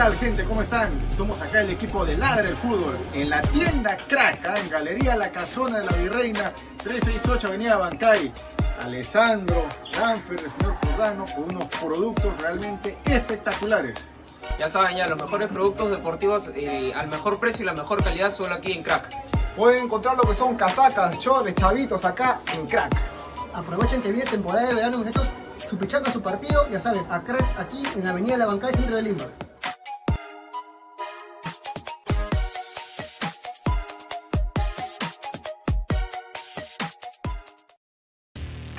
Tal gente? ¿Cómo están? Estamos acá el equipo de Ladre el Fútbol en la tienda Crack, ¿ah? en Galería La Casona de la Virreina, 368 Avenida Bancay. Alessandro, Danfer, el señor Jordano, con unos productos realmente espectaculares. Ya saben, ya los mejores productos deportivos eh, al mejor precio y la mejor calidad solo aquí en Crack. Pueden encontrar lo que son casacas, chores, chavitos acá en Crack. Aprovechen que viene temporada de verano, muchachos. Su pichanga, su partido, ya saben, a Crack aquí en la Avenida La Bancay, centro de Lima.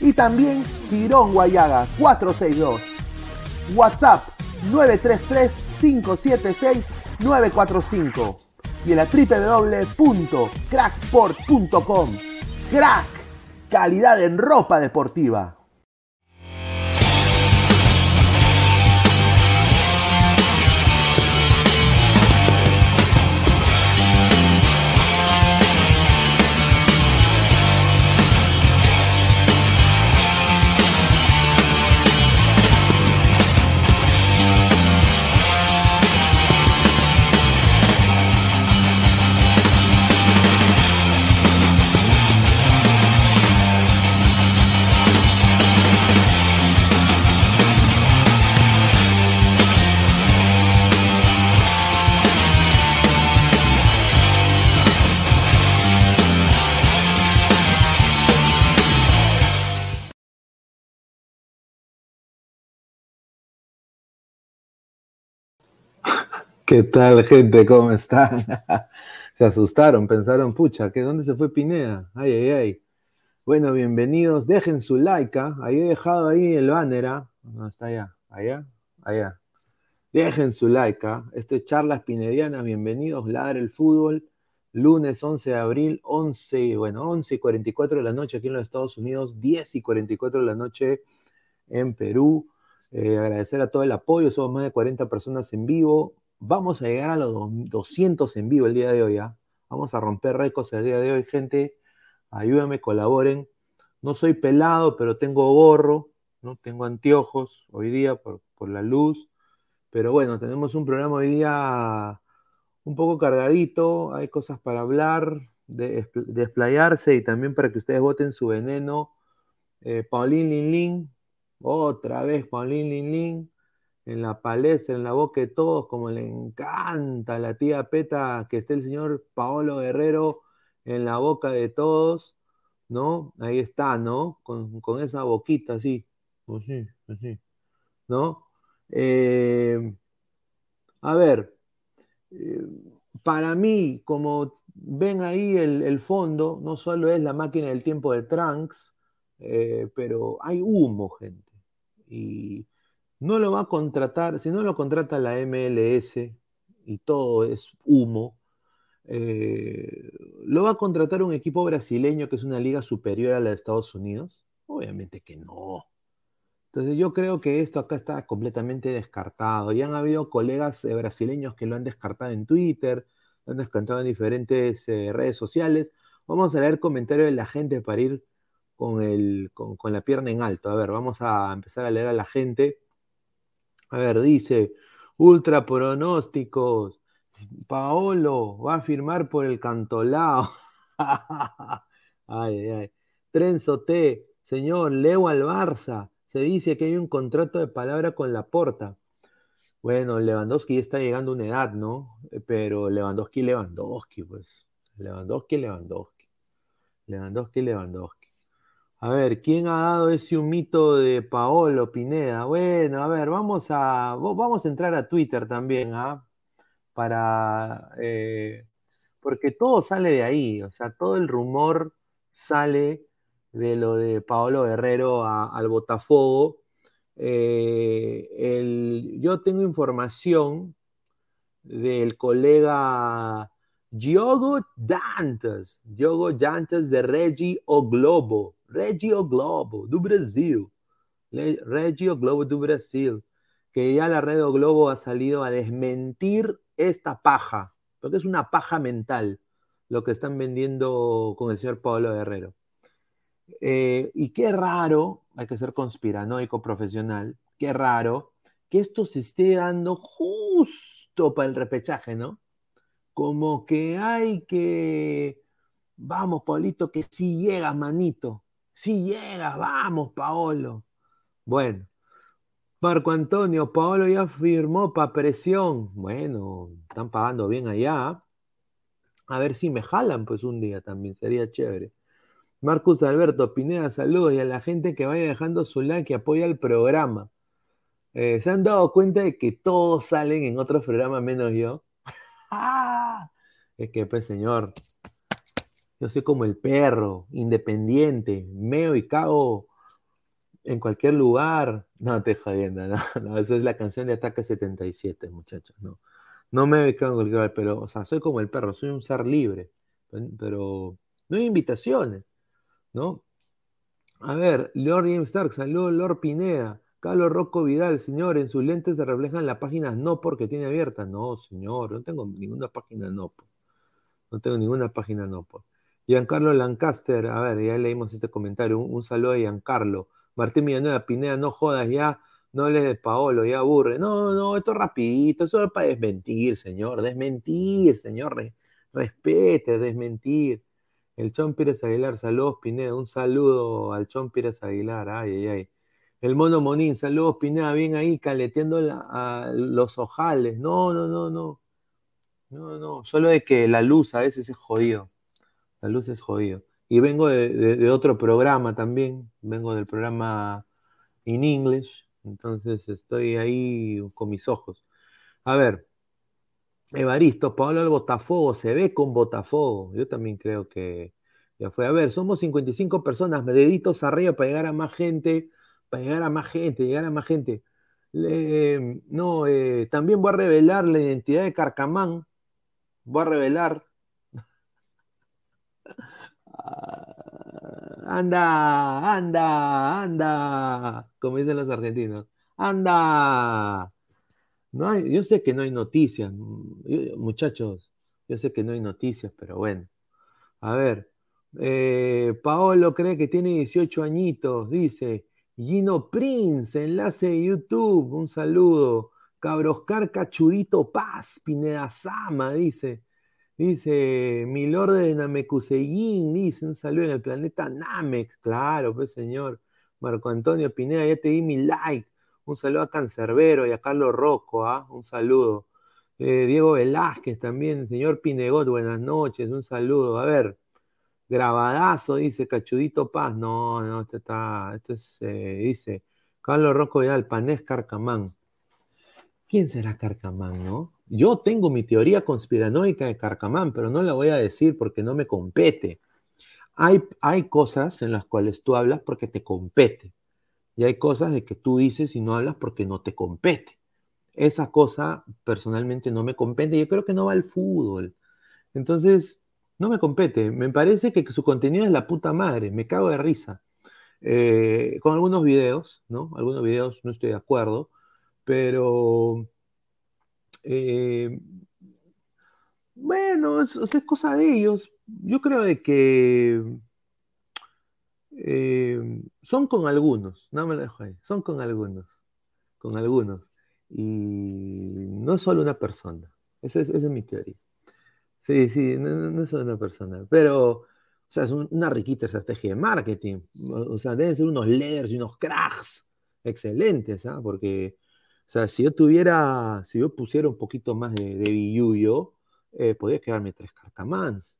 y también Girón Guayaga 462. WhatsApp 933-576-945 y en la www.cracksport.com. Crack, calidad en ropa deportiva. ¿Qué tal, gente? ¿Cómo están? se asustaron, pensaron, pucha, ¿qué, ¿dónde se fue Pineda? Ay, ay, ay. Bueno, bienvenidos. Dejen su like. ¿ah? Ahí he dejado ahí el banner. ¿ah? No, está allá. Allá. Allá. Dejen su like. ¿ah? Esto es Charlas Pinedianas. Bienvenidos. Ladre el fútbol. lunes 11 de abril, 11, bueno, 11 y 44 de la noche aquí en los Estados Unidos, 10 y 44 de la noche en Perú. Eh, agradecer a todo el apoyo, somos más de 40 personas en vivo. Vamos a llegar a los 200 en vivo el día de hoy, ¿ah? Vamos a romper récords el día de hoy, gente. Ayúdenme, colaboren. No soy pelado, pero tengo gorro, ¿no? Tengo anteojos hoy día por, por la luz. Pero bueno, tenemos un programa hoy día un poco cargadito, hay cosas para hablar, de, desplayarse y también para que ustedes voten su veneno. Eh, Paulín Lin Lin, otra vez Paulín Lin Lin, en la palestra, en la boca de todos, como le encanta a la tía Peta que esté el señor Paolo Guerrero en la boca de todos, ¿no? Ahí está, ¿no? Con, esa boquita así, así, así, ¿no? Eh, a ver, eh, para mí, como ven ahí el, fondo, no solo es la máquina del tiempo de Trunks, eh, pero hay humo, gente. Y no lo va a contratar, si no lo contrata la MLS y todo es humo, eh, ¿lo va a contratar un equipo brasileño que es una liga superior a la de Estados Unidos? Obviamente que no. Entonces yo creo que esto acá está completamente descartado. Ya han habido colegas eh, brasileños que lo han descartado en Twitter, lo han descartado en diferentes eh, redes sociales. Vamos a leer comentarios de la gente para ir con, el, con, la pierna en alto. A ver, vamos a empezar a leer a la gente. A ver, dice, ultra pronósticos. Paolo va a firmar por el cantolao. ay, ay. Trenzo T, señor, leo al Barça se dice que hay un contrato de palabra con la porta. Bueno, Lewandowski está llegando a una edad, ¿no? Pero Lewandowski, Lewandowski, pues. Lewandowski, Lewandowski. Lewandowski, Lewandowski. A ver, ¿quién ha dado ese humito de Paolo Pineda? Bueno, a ver, vamos a, vamos a entrar a Twitter también, ¿ah? Para, eh, porque todo sale de ahí, o sea, todo el rumor sale de lo de Paolo Guerrero al Botafogo. Eh, yo tengo información del colega Diogo Dantas, Diogo Dantas de Regio Globo, Regio Globo, do Brasil, Regio Globo do Brasil, que ya la Red Globo ha salido a desmentir esta paja, porque es una paja mental lo que están vendiendo con el señor Pablo Guerrero. Eh, y qué raro, hay que ser conspiranoico profesional, qué raro que esto se esté dando justo para el repechaje, ¿no? Como que hay que, vamos, Paulito, que si llegas, manito, si llegas, vamos, Paolo. Bueno, Marco Antonio, Paolo ya firmó para presión. Bueno, están pagando bien allá. A ver si me jalan, pues un día también, sería chévere. Marcus Alberto Pineda, saludos y a la gente que vaya dejando su like y apoya el programa. Eh, ¿Se han dado cuenta de que todos salen en otros programas menos yo? es que, pues, señor, yo soy como el perro, independiente, meo y cago en cualquier lugar. No, te jodiendo, no, esa es la canción de Ataque 77, muchachos, no. No me y cago en cualquier lugar, pero, o sea, soy como el perro, soy un ser libre, pero no hay invitaciones. ¿no? A ver, Lord James Stark, saludos Lord Pineda. Carlos Rocco Vidal, señor, en sus lentes se reflejan las páginas no porque tiene abiertas. No, señor, no tengo ninguna página no. No tengo ninguna página no. Giancarlo Lancaster, a ver, ya leímos este comentario. Un, saludo a Giancarlo. Martín Villanueva, Pineda, no jodas ya, no les de Paolo, ya aburre. No, no, esto es rapidito, eso es para desmentir, señor, desmentir, señor, respete, desmentir. El Chon Pérez Aguilar, saludos Pineda, un saludo al Chon Pérez Aguilar, ay, ay, ay. El Mono Monín, saludos Pineda, bien ahí, caleteando los ojales. No, no, no, no. No, no, solo de que la luz a veces es jodido. La luz es jodido. Y vengo de, otro programa también, vengo del programa In English, entonces estoy ahí con mis ojos. A ver, Evaristo, Pablo del Botafogo, se ve con Botafogo. Yo también creo que ya fue. A ver, somos 55 personas, deditos arriba para llegar a más gente, para llegar a más gente, llegar a más gente. no, eh, también voy a revelar la identidad de Carcamán. Voy a revelar. Anda, anda, anda, como dicen los argentinos. Anda. No yo sé que no hay noticias, muchachos. Yo sé que no hay noticias, pero bueno. A ver. Eh, Paolo cree que tiene 18 añitos, dice. Gino Prince, enlace de YouTube, un saludo. Cabroscar Cachudito Paz, Pineda Sama, dice. Dice, Milord de Namekuseguín, dice, un saludo en el planeta Namek, claro, pues señor. Marco Antonio Pineda, ya te di mi like. Un saludo a Cancerbero y a Carlos Rocco, ¿ah? Un saludo. Eh, Diego Velázquez también, señor Pinegot, buenas noches, un saludo. A ver, grabadazo, dice Cachudito Paz. No, no, esto está, esto es, eh, dice, Carlos Rocco el Panés Carcamán. ¿Quién será Carcamán, no? Yo tengo mi teoría conspiranoica de Carcamán, pero no la voy a decir porque no me compete. Hay, hay cosas en las cuales tú hablas porque te compete. Y hay cosas de que tú dices y no hablas porque no te compete. Esa cosa personalmente no me compete. Yo creo que no va al fútbol. Entonces, no me compete. Me parece que su contenido es la puta madre. Me cago de risa. Eh, con algunos videos, ¿no? Algunos videos no estoy de acuerdo, pero eh, bueno, es, es, cosa de ellos. Yo creo de que eh, son con algunos, no me lo dejo ahí, son con algunos, con algunos. Y no es solo una persona, esa es, mi teoría. Sí, sí, no, es solo una persona, pero, o sea, es una riquita estrategia de marketing. O sea, deben ser unos leaders y unos cracks excelentes, ¿ah? Porque, sea, si yo tuviera, si yo pusiera un poquito más de, de billuyo, eh, podría quedarme tres carcamans.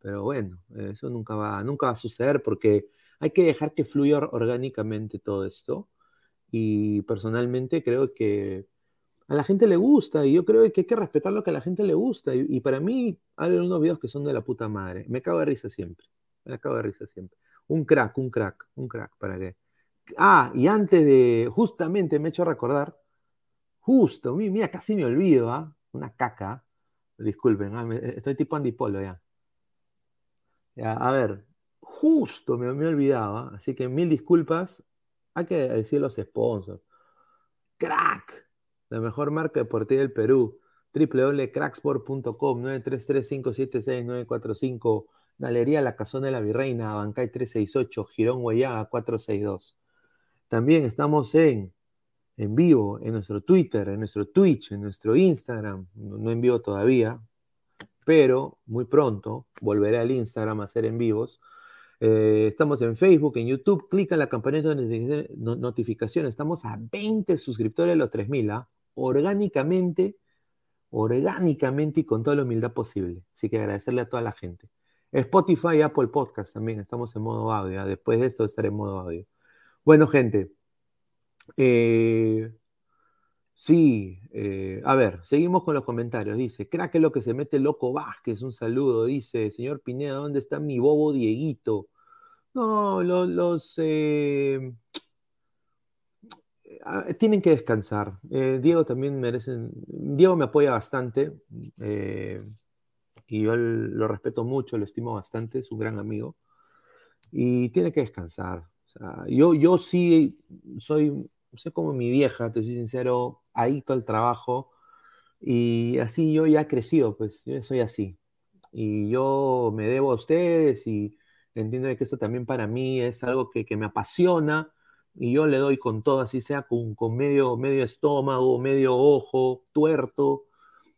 Pero bueno, eso nunca va, nunca va a suceder porque hay que dejar que fluya orgánicamente todo esto. Y personalmente creo que a la gente le gusta y yo creo que hay que respetar lo que a la gente le gusta. Y, para mí hay unos videos que son de la puta madre. Me cago de risa siempre. Me cago de risa siempre. Un crack, un crack, un crack. ¿Para qué? Ah, y antes de, justamente me he hecho recordar, justo, mira, casi me olvido, ¿ah? Una caca. Disculpen, ¿ah? estoy tipo andipolo ya. ya. A ver, justo me, me olvidaba, así que mil disculpas. Hay que decir los sponsors. Crack, la mejor marca deportiva del Perú. www.cracksport.com 933-576-945 Galería La Casona de la Virreina, Bancay 368, Girón Guayaga 462. También estamos en, en vivo en nuestro Twitter, en nuestro Twitch, en nuestro Instagram, no en vivo todavía, pero muy pronto volveré al Instagram a hacer en vivos eh, estamos en Facebook, en YouTube. Clica en la campanita de notificaciones. Estamos a 20 suscriptores de los 3000. ¿ah? Orgánicamente, orgánicamente y con toda la humildad posible. Así que agradecerle a toda la gente. Spotify Apple Podcast también. Estamos en modo audio. ¿ah? Después de esto estaré en modo audio. Bueno, gente. Eh, sí, eh, a ver, seguimos con los comentarios. Dice, crack lo que se mete loco Vázquez, un saludo. Dice, señor Pineda, ¿dónde está mi bobo Dieguito? No, los, eh, ah, tienen que descansar. Diego también merecen. Diego me apoya bastante y yo lo respeto mucho, lo estimo bastante, es un gran amigo y tiene que descansar. yo, yo sí soy, sé como mi vieja, te soy sincero, todo el trabajo y así yo ya he crecido, pues yo soy así. Y yo me debo a ustedes y entiendo que eso también para mí es algo que, me apasiona y yo le doy con todo, así sea con, con, medio, medio estómago, medio ojo, tuerto,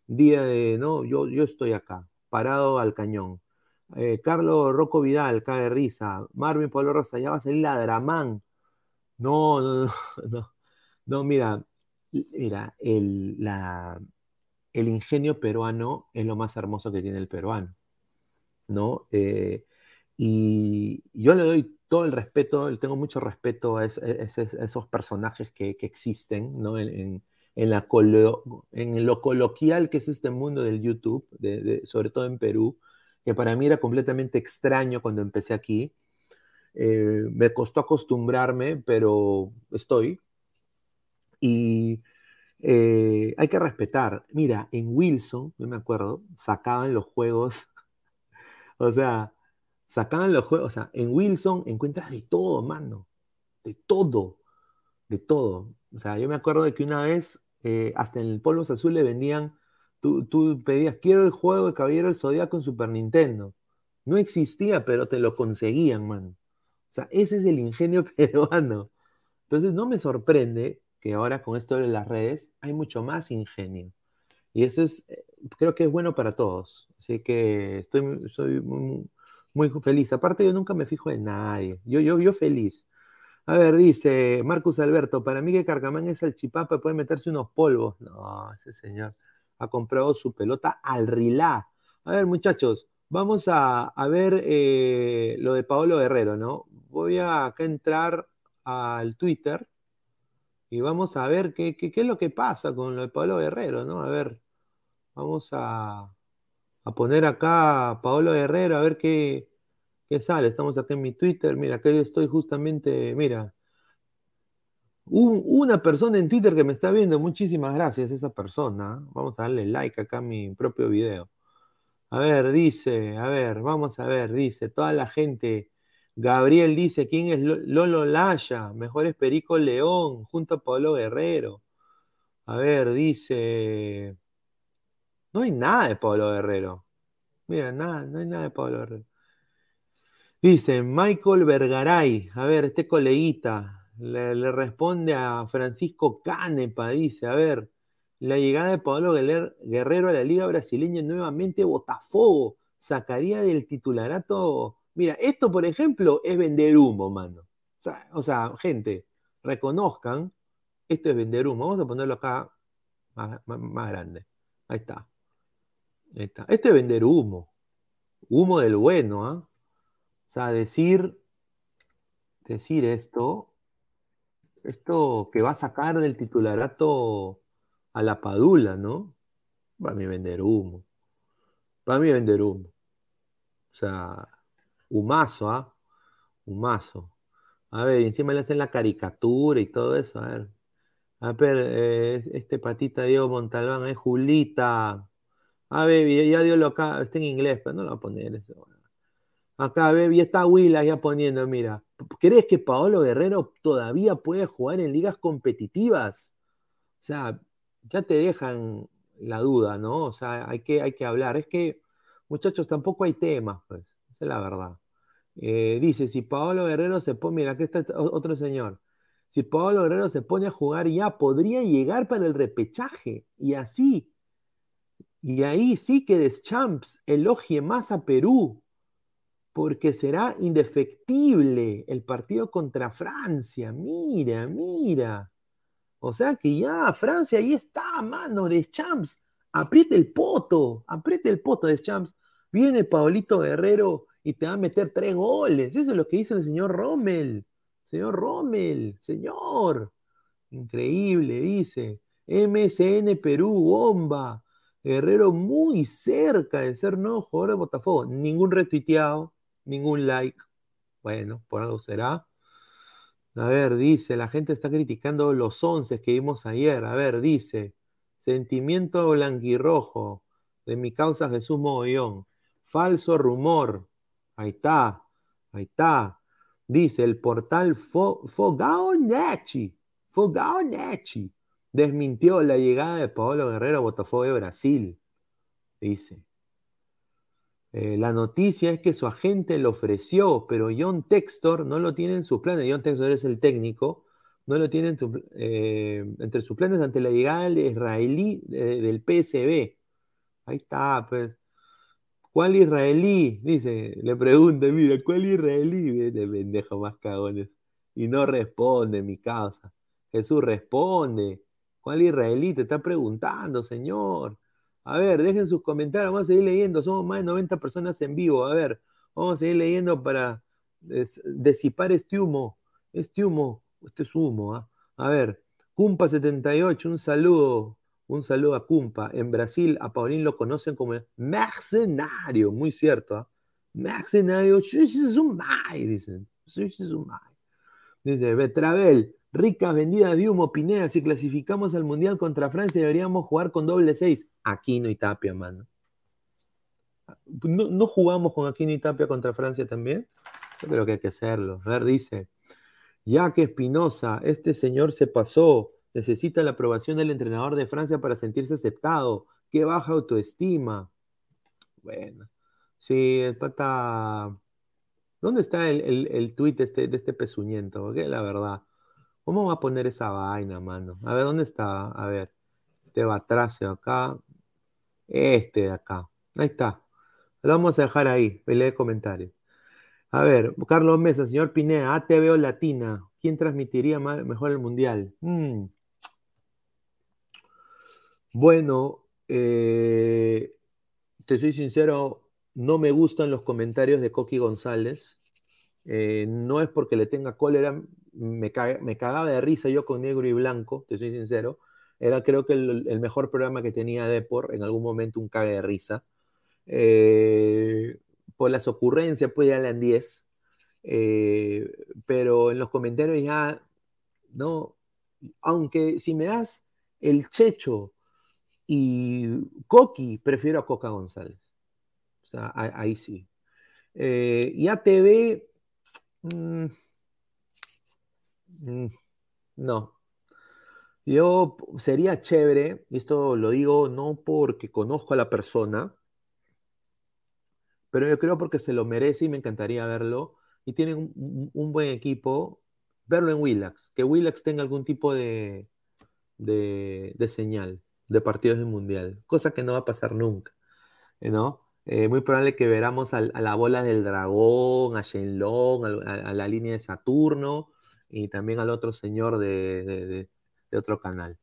día de, no, yo, yo estoy acá, parado al cañón. Eh, Carlos Rocco Vidal, cae risa. Marvin Pablo Rosa, ya va a salir la Dramán. No, no, no, no, no, mira, Mira, el, el ingenio peruano es lo más hermoso que tiene el peruano, ¿no? Eh, y yo le doy todo el respeto, tengo mucho respeto a, esos personajes que, existen, ¿no? En, la en lo coloquial que es este mundo del YouTube, sobre todo en Perú, que para mí era completamente extraño cuando empecé aquí. Eh, me costó acostumbrarme, pero estoy, y eh, hay que respetar. Mira, en Wilson, yo me acuerdo, sacaban los juegos, o sea, sacaban los juegos, o sea, en Wilson encuentras de todo, mano, de todo, de todo. O sea, yo me acuerdo de que una vez, eh, hasta en el Polvos Azules vendían, tú, tú pedías, quiero el juego de Caballero del Zodíaco en Super Nintendo. No existía, pero te lo conseguían, mano. Ese es el ingenio peruano. Entonces, no me sorprende que ahora con esto de las redes hay mucho más ingenio. Y eso es, eh, creo que es bueno para todos. Así que estoy, soy muy, muy feliz. Aparte, yo nunca me fijo en nadie. Yo, yo, yo feliz. A ver, dice Marcus Alberto, para mí que Carcamán es el chipapa, puede meterse unos polvos. No, ese señor ha comprado su pelota al rilá. A ver, muchachos, vamos a, ver eh, lo de Paolo Guerrero, ¿no? Voy a acá entrar al Twitter y vamos a ver qué, es lo que pasa con lo de Paolo Guerrero, ¿no? A ver, vamos a, poner acá Paolo Guerrero, a ver qué, sale. Estamos acá en mi Twitter, mira, yo estoy justamente, mira, una persona en Twitter que me está viendo, muchísimas gracias a esa persona. Vamos a darle like acá a mi propio video. A ver, dice, a ver, vamos a ver, dice, toda la gente Gabriel dice, ¿quién es Lolo Laya? Mejor es Perico León, junto a Pablo Guerrero. A ver, dice... No hay nada de Pablo Guerrero. Mira, nada, no hay nada de Pablo Guerrero. Dice Michael Vergaray, a ver, este coleguita, le, responde a Francisco Canepa, dice, a ver, la llegada de Pablo Guerrero a la Liga Brasileña nuevamente Botafogo sacaría del titularato Mira, esto, por ejemplo, es vender humo, mano. O sea, gente, reconozcan, esto es vender humo. Vamos a ponerlo acá más, grande. Ahí está. Ahí está. Esto es vender humo. Humo del bueno, ¿ah? O sea, decir, decir esto, esto que va a sacar del titularato a la padula, ¿no? Va a mí vender humo. Va a mí vender humo. O sea, Humazo, ¿ah? Humazo. A ver, encima le hacen la caricatura y todo eso. A ver. A ver, eh, este patita Diego Montalbán es Julita. A ver, ya dio lo acá, está en inglés, pero no lo va a poner eso. Acá, y está Willa ya poniendo, mira. ¿Crees que Paolo Guerrero todavía puede jugar en ligas competitivas? O sea, ya te dejan la duda, ¿no? O sea, hay que, hay que hablar. Es que, muchachos, tampoco hay temas, pues es la verdad. Eh, dice, si Paolo Guerrero se pone, mira, aquí está otro señor. Si Paolo Guerrero se pone a jugar ya, podría llegar para el repechaje. Y así. Y ahí sí que Deschamps elogie más a Perú, porque será indefectible el partido contra Francia. Mira, mira. O sea que ya Francia ahí está, mano, Deschamps. Apriete el poto, apriete el poto, Deschamps. Viene Paulito Guerrero y te va a meter tres goles. Eso es lo que dice el señor Rommel. Señor Rommel, señor. Increíble, dice. MSN Perú, bomba. Guerrero muy cerca de ser nuevo jugador de Botafogo. Ningún retuiteado, ningún like. Bueno, por algo será. A ver, dice, la gente está criticando los once que vimos ayer. A ver, dice, sentimiento blanquirrojo de mi causa Jesús Mogollón. Falso rumor. Ahí está, ahí está. Dice el portal Fogao Nechi. Fogao. Desmintió la llegada de Paolo Guerrero a Botafogo de Brasil. Dice. Eh, la noticia es que su agente lo ofreció, pero John Textor no lo tiene en sus planes. John Textor es el técnico. No lo tiene eh, entre sus planes ante la llegada del israelí del PSB. Ahí está, pues. ¿Cuál israelí? Dice, le pregunta, mira, ¿cuál israelí? De pendejo más cagones. Y no responde, mi causa. Jesús responde. ¿Cuál israelí? Te está preguntando, señor. A ver, dejen sus comentarios, vamos a seguir leyendo. Somos más de 90 personas en vivo. A ver, vamos a seguir leyendo para disipar este humo. Este humo, este es humo. ¿ah? A ver, Cumpa78, un saludo. Un saludo a Cumpa. En Brasil a Paulín lo conocen como mercenario, muy cierto. ¿ah? Mercenario, dicen. Dice Betravel, ricas vendidas de humo, Pineda. Si clasificamos al Mundial contra Francia, deberíamos jugar con doble seis. Aquino y Tapia, mano. ¿No, no jugamos con Aquino y Tapia contra Francia también? Yo creo que hay que hacerlo. A ver, dice, ya que Espinosa, este señor se pasó, necesita la aprobación del entrenador de Francia para sentirse aceptado. Qué baja autoestima. Bueno, sí, el pata. ¿Dónde está el, el, el tuit este, de este pezuñento? Porque la verdad. ¿Cómo va a poner esa vaina, mano? A ver, ¿dónde está? A ver. Este va atrás acá. Este de acá. Ahí está. Lo vamos a dejar ahí. Lee comentarios. A ver, Carlos Mesa, señor Pineda, ATV Latina. ¿Quién transmitiría mejor el mundial? Mm. Bueno, eh, te soy sincero, no me gustan los comentarios de Coqui González. Eh, no es porque le tenga cólera, me, cagaba de risa yo con negro y blanco, te soy sincero. Era creo que el, mejor programa que tenía Depor, en algún momento un cague de risa. Eh, por las ocurrencias, pues ya eran 10. pero en los comentarios ya, no, aunque si me das el checho y Coqui, prefiero a Coca González. O sea, ahí, sí. Eh, y ATV, mm, mm, no. Yo sería chévere, y esto lo digo no porque conozco a la persona, pero yo creo porque se lo merece y me encantaría verlo. Y tienen un, buen equipo, verlo en Willax, que Willax tenga algún tipo de, de señal de partidos del Mundial, cosa que no va a pasar nunca, ¿no? Eh, muy probable que veramos a, la bola del dragón, a Shenlong, a, a, la línea de Saturno y también al otro señor de, otro canal.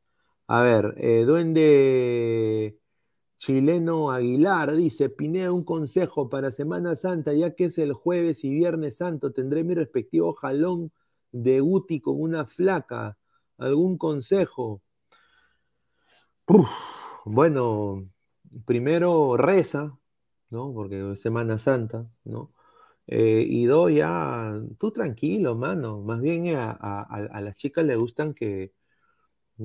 A ver, eh, Duende Chileno Aguilar dice: Pineda, un consejo para Semana Santa, ya que es el jueves y viernes santo, tendré mi respectivo jalón de Uti con una flaca. ¿Algún consejo? bueno, primero reza, ¿no? Porque es Semana Santa, ¿no? Eh, y dos, ya, tú tranquilo, mano. Más bien a, a, las chicas les gustan que,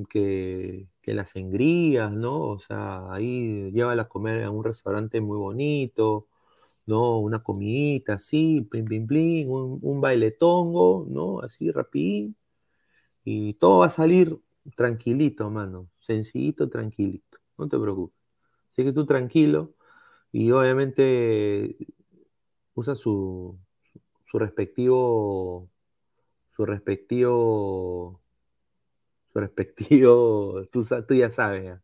que, que, las engrías, ¿no? O sea, ahí llévala a comer a un restaurante muy bonito, ¿no? Una comidita así, plim, plim, plim, un, un baile tongo, ¿no? Así, rapidín. Y todo va a salir tranquilito, mano. Sencillito, tranquilito. No te preocupes. Así que tú tranquilo y obviamente usa su, su respectivo, su respectivo, su respectivo, tú, ya sabes,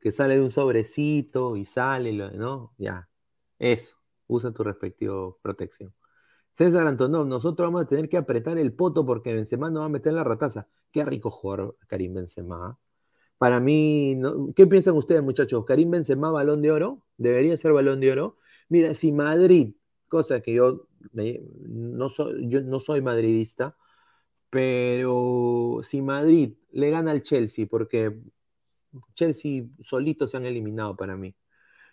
que sale de un sobrecito y sale, ¿no? Ya, eso, usa tu respectivo protección. César Antonov, nosotros vamos a tener que apretar el poto porque Benzema no va a meter la rataza. Qué rico jugador Karim Benzema. Para mí, ¿qué piensan ustedes, muchachos? ¿Karim Benzema balón de oro? ¿Debería ser balón de oro? Mira, si Madrid, cosa que yo no soy, yo no soy madridista, pero si Madrid le gana al Chelsea, porque Chelsea solito se han eliminado para mí,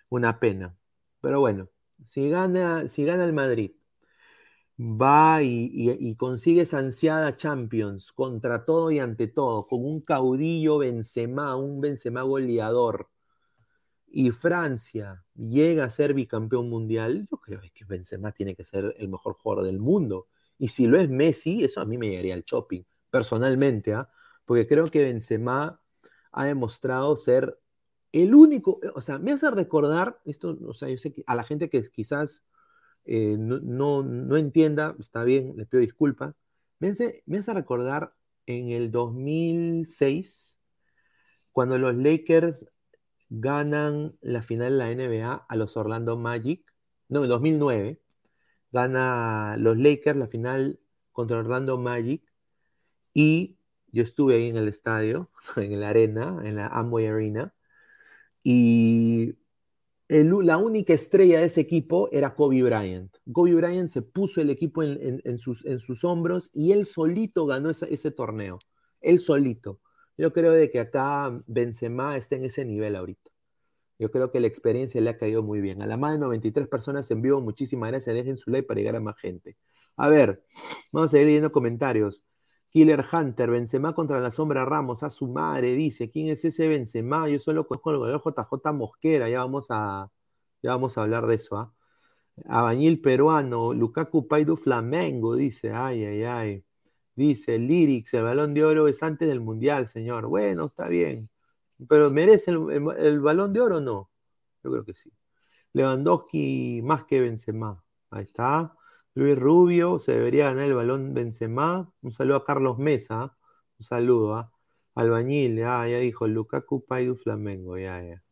una pena. Pero bueno, si gana, si gana el Madrid va y, consigue esa ansiada Champions contra todo y ante todo, con un caudillo Benzema, un Benzema goleador, y Francia llega a ser bicampeón mundial, yo creo que Benzema tiene que ser el mejor jugador del mundo. Y si lo es Messi, eso a mí me llegaría al shopping, personalmente, ¿ah? porque creo que Benzema ha demostrado ser el único, o sea, me hace recordar, esto, o sea, yo sé que a la gente que quizás eh, no, no, entienda, está bien, les pido disculpas. Me hace, me hace recordar en el 2006, cuando los Lakers ganan la final de la NBA a los Orlando Magic, no, en 2009, gana los Lakers la final contra Orlando Magic y yo estuve ahí en el estadio, en la arena, en la Amway Arena, y la única estrella de ese equipo era Kobe Bryant. Kobe Bryant se puso el equipo en, sus, en sus, hombros y él solito ganó ese, torneo. Él solito. Yo creo de que acá Benzema está en ese nivel ahorita. Yo creo que la experiencia le ha caído muy bien. A la más de 93 personas en vivo, muchísimas gracias. Dejen su like para llegar a más gente. A ver, vamos a seguir leyendo comentarios. Killer Hunter, Benzema contra la sombra Ramos, a su madre, dice, ¿quién es ese Benzema? Yo solo conozco el JJ Mosquera, ya vamos a, Ya vamos a hablar de eso, ¿ah? Abañil peruano, Lukaku Paidu Flamengo, dice, ay, ay, ay. Dice, Lyrics, el balón de oro es antes del mundial, señor. Bueno, está bien. Pero ¿merece el, balón de oro o no? Yo creo que sí. Lewandowski más que Benzema. Ahí está. Luis Rubio, se debería ganar el balón Benzema. Un saludo a Carlos Mesa. Un saludo, ¿ah? Albañil, ah, ya dijo, Lukaku Paidu Flamengo, ya, ya.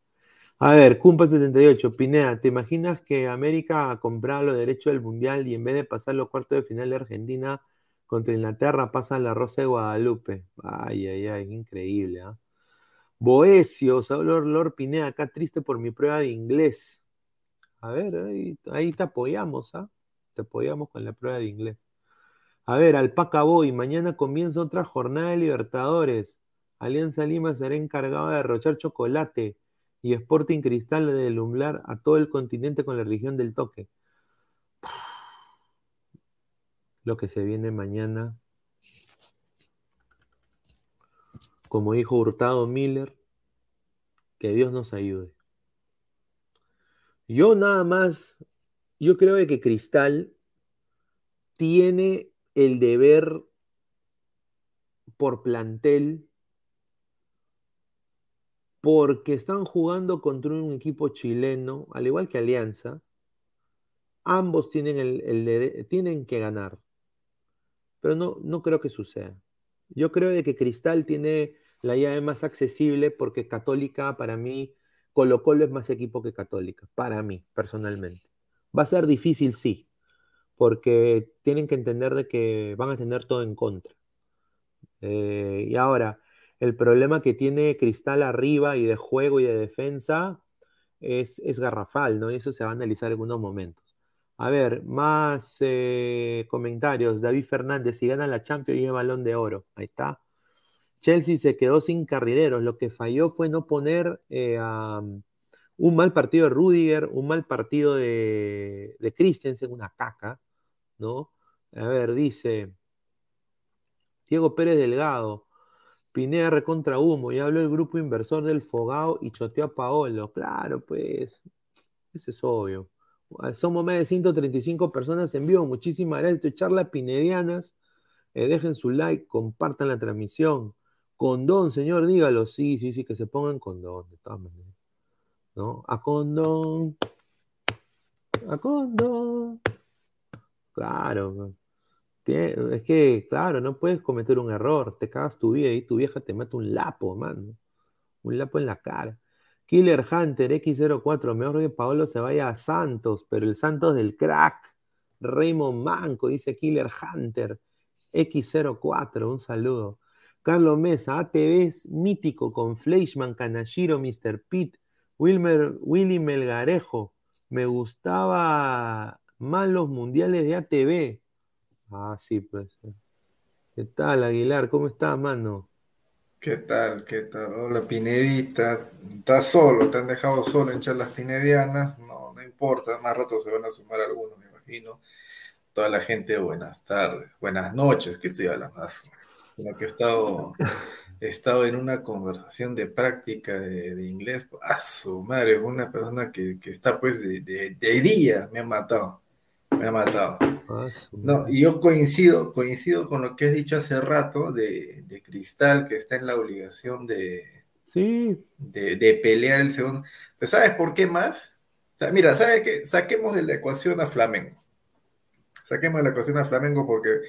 A ver, Cumpa78, Pineda, ¿te imaginas que América comprara los derechos del Mundial y en vez de pasar los cuartos de final de Argentina contra Inglaterra pasan la Rosa de Guadalupe? Ay, ay, ay, increíble, ¿ah? Boesio, Lord Pineda, acá triste por mi prueba de inglés. A ver, ahí, te apoyamos, ¿ah? Te apoyamos con la prueba de inglés. A ver, Alpaca Boy, mañana comienza otra jornada de Libertadores. Alianza Lima será encargado de derrochar chocolate y Sporting Cristal de delumbrar a todo el continente con la religión del toque. Lo que se viene mañana, como dijo Hurtado Miller, que Dios nos ayude. Yo nada más, yo creo que Cristal tiene el deber por plantel porque están jugando contra un equipo chileno, al igual que Alianza, ambos tienen, el, tienen que ganar. Pero no, no creo que suceda. Yo creo de que Cristal tiene la llave más accesible porque Católica, para mí, Colo Colo es más equipo que Católica, para mí, personalmente. Va a ser difícil, sí, porque tienen que entender de que van a tener todo en contra. Eh, y ahora, el problema que tiene Cristal arriba y de juego y de defensa es, garrafal, ¿no? Y eso se va a analizar en algunos momentos. A ver, más eh, comentarios. David Fernández, si gana la Champions y el balón de oro. Ahí está. Chelsea se quedó sin carrileros. Lo que falló fue no poner eh, un mal partido de Rudiger, un mal partido de, de Christensen, una caca, ¿no? A ver, dice Diego Pérez Delgado. Pineda contra humo, ya habló el grupo inversor del Fogao y choteó a Paolo. Claro, pues, ese es obvio. Somos más de 135 personas en vivo. Muchísimas gracias. charlas pinedianas. Eh, dejen su like, compartan la transmisión. Condón, señor, dígalo. Sí, sí, sí, que se pongan condón, de todas maneras. ¿No? A condón. A condón. Claro. Es que, claro, no puedes cometer un error, te cagas tu vida y tu vieja te mete un lapo, mano. Un lapo en la cara. Killer Hunter X04, mejor que Paolo se vaya a Santos, pero el Santos del crack. Raymond Manco, dice Killer Hunter X04, un saludo. Carlos Mesa, ATV es mítico con Fleischman, Kanashiro, Mr. Pitt, Wilmer, Willy Melgarejo. Me gustaba más los mundiales de ATV. Ah, sí, pues. ¿Qué tal, Aguilar? ¿Cómo estás, mano? ¿Qué tal? ¿Qué tal? Hola, Pinedita. ¿Estás solo? ¿Te han dejado solo en charlas pinedianas? No, no importa. Más rato se van a sumar algunos, me imagino. Toda la gente, buenas tardes, buenas noches, que estoy hablando. Lo que he estado, he estado en una conversación de práctica de, inglés. A su madre, una persona que, está pues de, de día me ha matado me ha matado. No, y yo coincido, coincido con lo que has dicho hace rato de, Cristal, que está en la obligación de, sí. de, pelear el segundo. Pero ¿sabes por qué más? mira, ¿sabes qué? Saquemos de la ecuación a Flamengo. Saquemos de la ecuación a Flamengo porque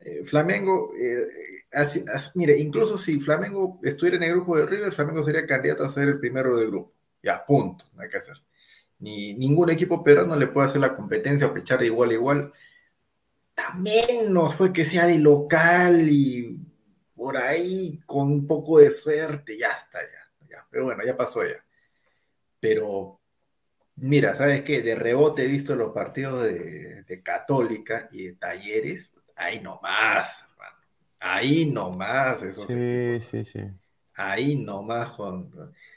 eh, Flamengo, eh, mire, incluso si Flamengo estuviera en el grupo de River, Flamengo sería candidato a ser el primero del grupo. Ya, punto, no hay que hacer ni ningún equipo peruano le puede hacer la competencia o pechar de igual a igual. También no fue que sea de local y por ahí con un poco de suerte, ya está, ya, Pero bueno, ya pasó ya. Pero mira, ¿sabes qué? De rebote he visto los partidos de, Católica y de Talleres, ahí nomás, hermano. Ahí nomás, eso sí. Sí, sí, Ahí nomás, con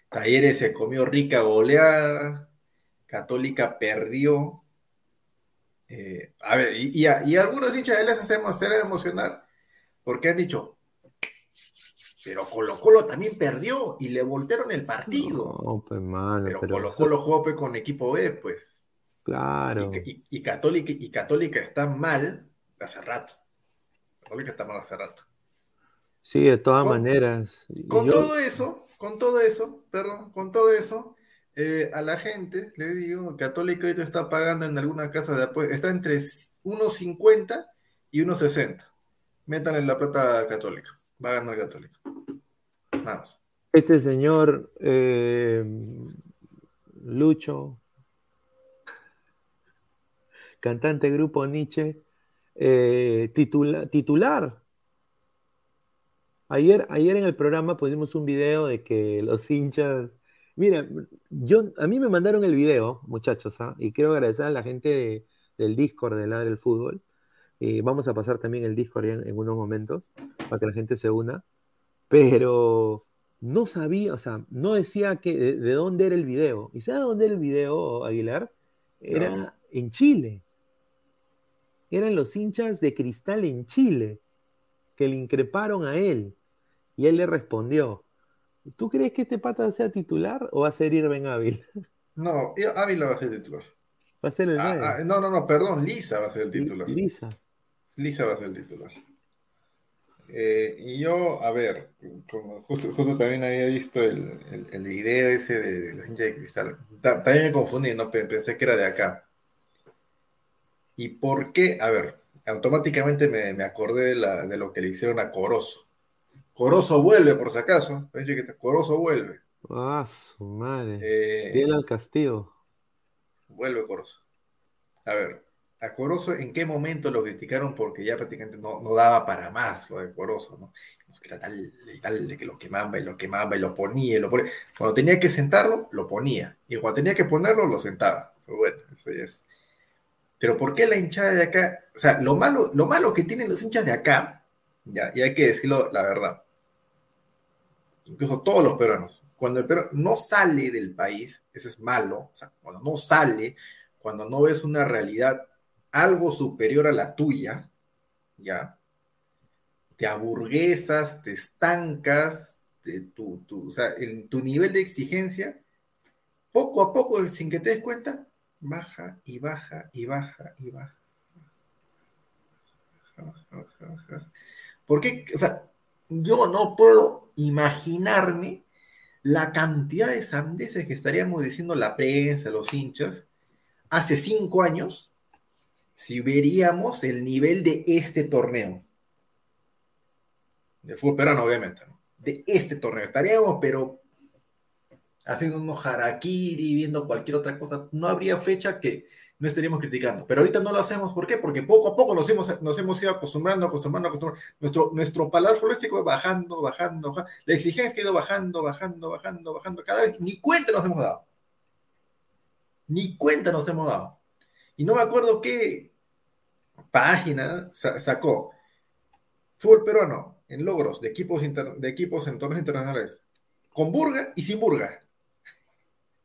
Talleres se comió rica goleada, Católica perdió. Eh, a ver, y, algunos hinchas de les hacemos hacer emocionar porque han dicho, Pero Colo Colo también perdió y le voltearon el partido. No, pues, mano, pero, pero- Colo Colo jugó pues, con equipo B, pues. Claro. Y, Católica, y Católica está mal hace rato. Católica está mal hace rato. Sí, de todas Con- maneras. Con yo- todo eso, con todo eso, perdón, con todo eso, eh, a la gente, le digo, Católica ahorita está pagando en alguna casa de apuestas, está entre 1.50 y 1.60. Métanle la plata Católica, va a ganar Católica. Nada más. Este señor eh, Lucho, cantante grupo Nietzsche, eh, titula- titular. Ayer, ayer en el programa pusimos un video de que los hinchas. Mira, yo, a mí me mandaron el video, muchachos, ¿ah? y quiero agradecer a la gente de- del Discord de Ladre el Fútbol. Eh, vamos a pasar también el Discord en, en unos momentos para que la gente se una. Pero no sabía, o sea, no decía que de, de dónde era el video. ¿Y sabe dónde era el video, Aguilar? Era No. en Chile. Eran los hinchas de cristal en Chile que le increparon a él. Y él le respondió. ¿Tú crees que este pata sea titular o va a ser Irving Ávila? No, Ávila va a ser el titular. Va a ser el Ah, ah, no, no, no, perdón, Lisa va a ser el titular. Lisa. Lisa va a ser el titular. Eh, y yo, a ver, como justo, justo también había visto el, el- el video ese de, de la hincha de cristal. Ta- También me confundí, ¿no? Pe- Pensé que era de acá. ¿Y por qué? A ver, automáticamente me, me acordé de, la- de lo que le hicieron a Corozo. Corozo vuelve, por si acaso. Corozo vuelve. Ah, su madre. Eh, Bien al castigo. Vuelve Corozo. A ver, a Corozo, ¿en qué momento lo criticaron? Porque ya prácticamente no, no daba para más lo de Corozo, ¿no? Era tal, y tal, de que lo quemaba y lo quemaba y lo ponía y lo ponía. Cuando tenía que sentarlo, lo ponía. Y cuando tenía que ponerlo, lo sentaba. Pero bueno, eso ya es. Pero ¿por qué la hinchada de acá? O sea, lo malo, lo malo que tienen los hinchas de acá, ya, y hay que decirlo la verdad, incluso todos los peruanos, cuando el peruano no sale del país, eso es malo, o sea, cuando no sale, cuando no ves una realidad algo superior a la tuya, ya, te aburguesas, te estancas, tu, tu- o sea, en tu nivel de exigencia, poco a poco, sin que te des cuenta, baja y baja y baja y baja, baja. ¿Por qué? O sea, yo no puedo imaginarme la cantidad de sandeces que estaríamos diciendo la prensa, los hinchas, hace cinco años, si veríamos el nivel de este torneo. De fútbol peruano, obviamente, ¿no? De este torneo. Estaríamos, pero haciendo unos harakiri, viendo cualquier otra cosa. No habría fecha que no estaríamos criticando. Pero ahorita no lo hacemos. ¿Por qué? Porque poco a poco nos hemos, nos hemos ido acostumbrando, acostumbrando, acostumbrando. Nuestro, nuestro paladar futbolístico bajando, bajando, bajando. La exigencia ha ido bajando, bajando, bajando, bajando. Cada vez ni cuenta nos hemos dado. Ni cuenta nos hemos dado. Y no me acuerdo qué página sa- sacó. Fútbol peruano en logros de equipos, inter- de equipos en torneos internacionales. Con burga y sin burga.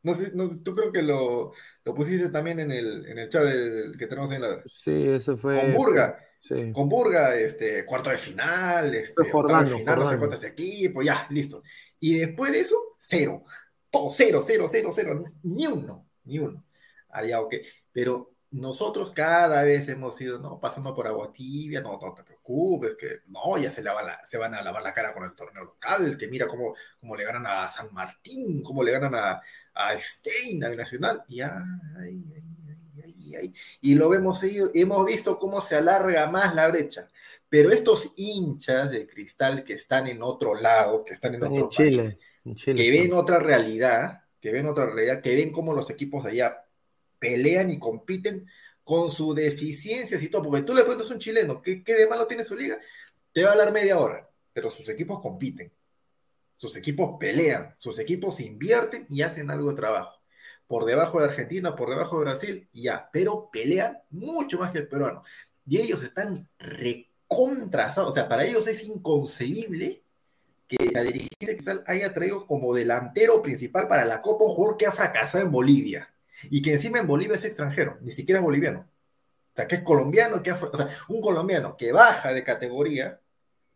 No sé, no, tú creo que lo, lo pusiste también en el, en el chat del- que tenemos ahí en la... Sí, eso fue. Con burga. Sí. Con Burga, este, cuarto de final, este, octavo de Jordano, final, no sé Jordano. cuánto es equipo, ya, listo. Y después de eso, cero. Todo cero, cero, cero, cero. Ni uno, ni uno. Allá, ok. Pero nosotros cada vez hemos ido, ¿no? Pasando por agua tibia, no, no te preocupes, que no, ya se, lava la- se van a lavar la cara con el torneo local, que mira cómo, cómo le ganan a San Martín, cómo le ganan a, a Stein, a Nacional, y ay, ay, ay. Y lo hemos, seguido- hemos visto cómo se alarga más la brecha. Pero estos hinchas de cristal que están en otro lado, que están en Están otro en Chile. país, En Chile que ven otra realidad, que ven otra realidad, que ven cómo los equipos de allá pelean y compiten con sus deficiencias y todo, porque tú le preguntas a un chileno, ¿qué, qué de malo tiene su liga? Te va a hablar media hora, pero sus equipos compiten, sus equipos pelean, sus equipos invierten y hacen algo de trabajo. Por debajo de Argentina, por debajo de Brasil, ya, pero pelean mucho más que el peruano. Y ellos están recontrasados, o sea, para ellos es inconcebible que la dirigencia haya traído como delantero principal para la Copa un que ha fracasado en Bolivia y que encima en Bolivia es extranjero, ni siquiera es boliviano. O sea, que es colombiano, que ha, fra- o sea, un colombiano que baja de categoría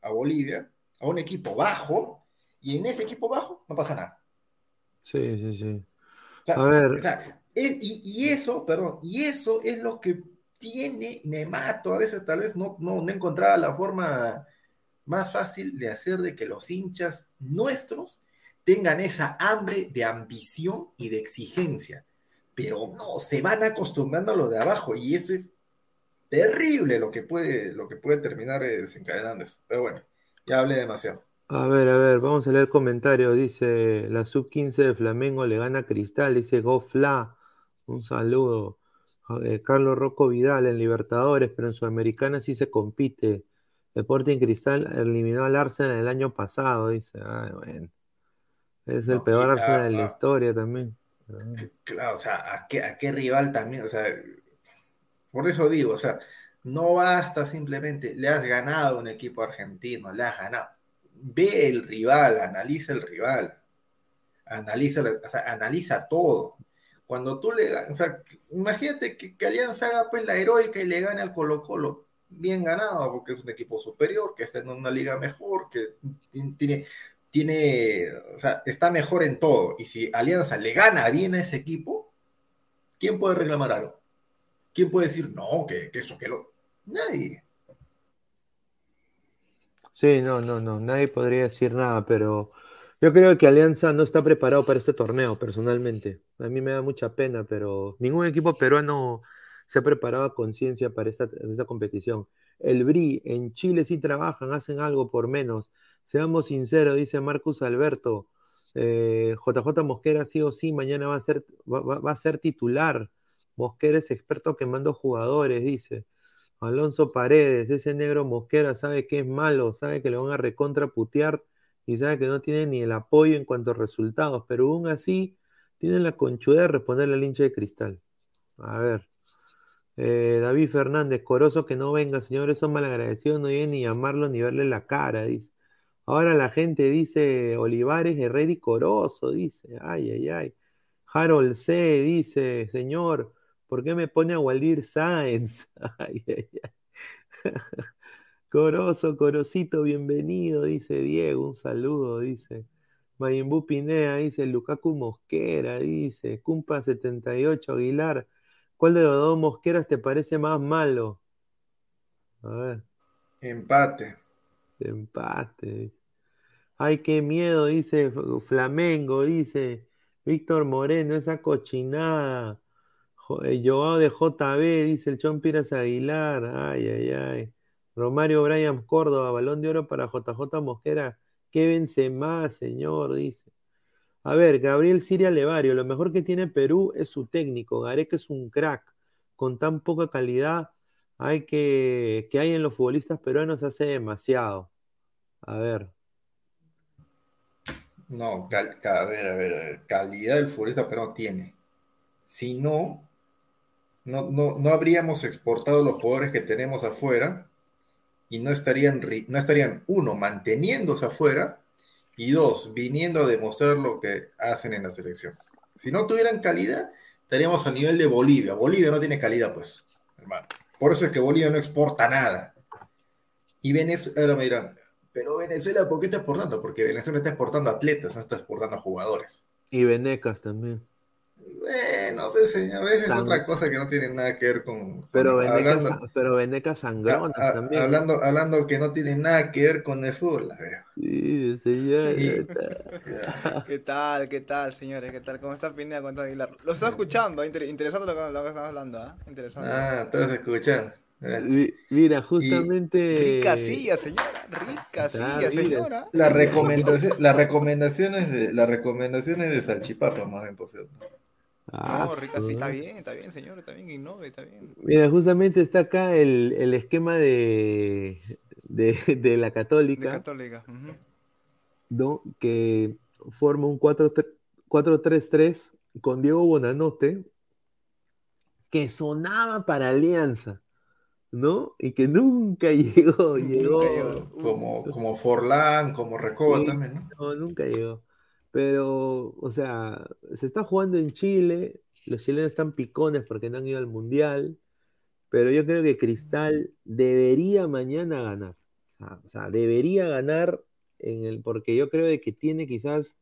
a Bolivia a un equipo bajo y en ese equipo bajo no pasa nada. Sí, sí, sí. O sea, A ver. o sea, es- y, y eso, perdón, y eso es lo que tiene, me mato, a veces tal vez no, no, no encontraba la forma más fácil de hacer de que los hinchas nuestros tengan esa hambre de ambición y de exigencia. Pero no, se van acostumbrando a lo de abajo y eso es terrible lo que puede, lo que puede terminar eh, desencadenando eso. Pero bueno, ya hablé demasiado. A ver, a ver, vamos a leer comentarios. Dice, la sub-15 de Flamengo le gana a Cristal. Dice, Go Fla. Un saludo. Eh, Carlos Rocco Vidal en Libertadores, pero en Sudamericana sí se compite. Sporting Cristal eliminó al Arsenal el año pasado. Dice, ay, bueno. Es el No, peor Arsenal de la historia también. Claro, o sea, ¿a qué, rival también? O sea, por eso digo, o sea, no basta simplemente, le has ganado a un equipo argentino, le has ganado. Ve el rival, analiza el rival, analiza, analiza todo. Cuando tú le o sea, imagínate que, que Alianza haga pues la heroica y le gane al Colo Colo, bien ganado, porque es un equipo superior, que está en una liga mejor, que ti- tiene, tiene, o sea, está mejor en todo. Y si Alianza le gana bien a ese equipo, ¿quién puede reclamar algo? ¿Quién puede decir, no, que, que eso, que lo... Nadie. Sí, no, no, no, nadie podría decir nada, pero yo creo que Alianza no está preparado para este torneo, personalmente. A mí me da mucha pena, pero ningún equipo peruano se ha preparado a conciencia para esta, esta competición. El BRI, en Chile sí trabajan, hacen algo por menos. Seamos sinceros, dice Marcus Alberto. eh, JJ Mosquera sí o sí, mañana va a ser, titular. Mosquera es experto quemando jugadores, dice. Alonso Paredes, ese negro Mosquera sabe que es malo, sabe que le van a recontraputear y sabe que no tiene ni el apoyo en cuanto a resultados, pero aún así tiene la conchuda de responderle al hincha de cristal. A ver. Eh, David Fernández, coroso que no venga, señores, son malagradecidos, no lleguen ni llamarlo ni verle la cara, dice. Ahora la gente dice Olivares, Herrera y Corozo, dice. Ay, ay, ay. Harold C. dice, señor, ¿por qué me pone a Waldir Sáenz? Ay, ay, ay. Corozo, Corocito, bienvenido, dice Diego, un saludo, dice. Mayimbu Pinea, dice Lukaku Mosquera, dice. Cumpa 78, Aguilar. ¿Cuál de los dos Mosqueras te parece más malo? A ver, Empate. empate. Ay, qué miedo, dice Flamengo, dice Víctor Moreno, esa cochinada. Eh, Joao de JB, dice el Chon Piras Aguilar. Ay, ay, ay. Romario Brian Córdoba, balón de oro para JJ Mosquera. ¿Qué vence más, señor? Dice. A ver, Gabriel Siria Levario, lo mejor que tiene Perú es su técnico. Gareca es un crack. Con tan poca calidad hay que, que hay en los futbolistas peruanos hace demasiado. A ver. No, a ver, a ver, a ver, calidad del futbolista, pero no tiene. Si no, no, no, no habríamos exportado los jugadores que tenemos afuera y no estarían, no estarían, uno, manteniéndose afuera y dos, viniendo a demostrar lo que hacen en la selección. Si no tuvieran calidad, estaríamos a nivel de Bolivia. Bolivia no tiene calidad, pues, hermano. Por eso es que Bolivia no exporta nada. Y Venezuela, me dirán, pero Venezuela, ¿por qué está exportando? Porque Venezuela está exportando atletas, no está exportando jugadores. Y Venecas también. Bueno, pues, señor, a veces es Tan- otra cosa que no tiene nada que ver con. Pero con- Venecas, hablando, pero Venecas sangronas a- a- también. hablando, hablando que no tiene nada que ver con el fútbol. la veo. Sí, señor. Sí. ¿Qué tal? ¿Qué tal, señores? ¿Qué tal? ¿Cómo está Pineda con Aguilar? Lo estaba escuchando, inter- interesante lo que, lo que estamos hablando, ¿ah? Interesante. Ah, estás escuchando. Eh. Mi- Mira, justamente. Rica silla, señora. Rica silla, señora. La recomendación, las recomendaciones de las recomendaciones de Salchipapa, más bien, por cierto. Ah, No, rica sí, está bien, está bien, señor, está bien, innove, está bien. Mira, justamente está acá el, el esquema de, de, de la De Católica, que forma un 4-3 4-3-3 con Diego Bonanote, que sonaba para Alianza, ¿no? Y que nunca llegó, llegó. llegó. Como, como Forlán, como Recoba Sí. también, ¿no? No, nunca llegó. Pero, o sea, se está jugando en Chile, los chilenos están picones porque no han ido al Mundial, pero yo creo que Cristal debería mañana ganar. O sea, debería ganar en el, porque yo creo de que tiene quizás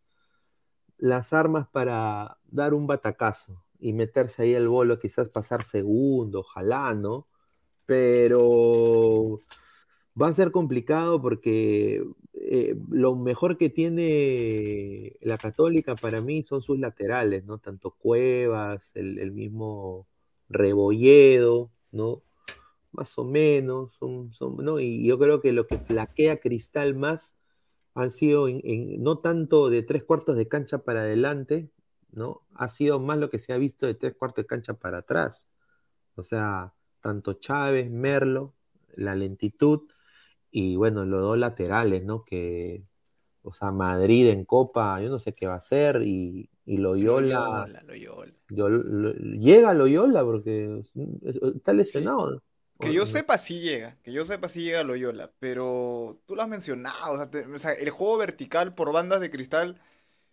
las armas para dar un batacazo y meterse ahí el bolo, quizás pasar segundo, ojalá, ¿no? Pero va a ser complicado porque eh, lo mejor que tiene la Católica para mí son sus laterales, ¿no? Tanto Cuevas, el, mismo Rebolledo, ¿no? Más o menos, son, son, ¿no? Y yo creo que lo que flaquea Cristal más han sido en- no tanto de tres cuartos de cancha para adelante, ¿no? Ha sido más lo que se ha visto de tres cuartos de cancha para atrás. O sea, tanto Chávez, Merlo, la lentitud y bueno, los dos laterales, ¿no? Que, o sea, Madrid en Copa, yo no sé qué va a hacer y, y Loyola, Loyola, Loyola. yo- lo- llega Loyola porque es- está lesionado. Que yo sepa si llega, que yo sepa si llega Loyola, pero tú lo has mencionado, o sea, te- o sea, el juego vertical por bandas de cristal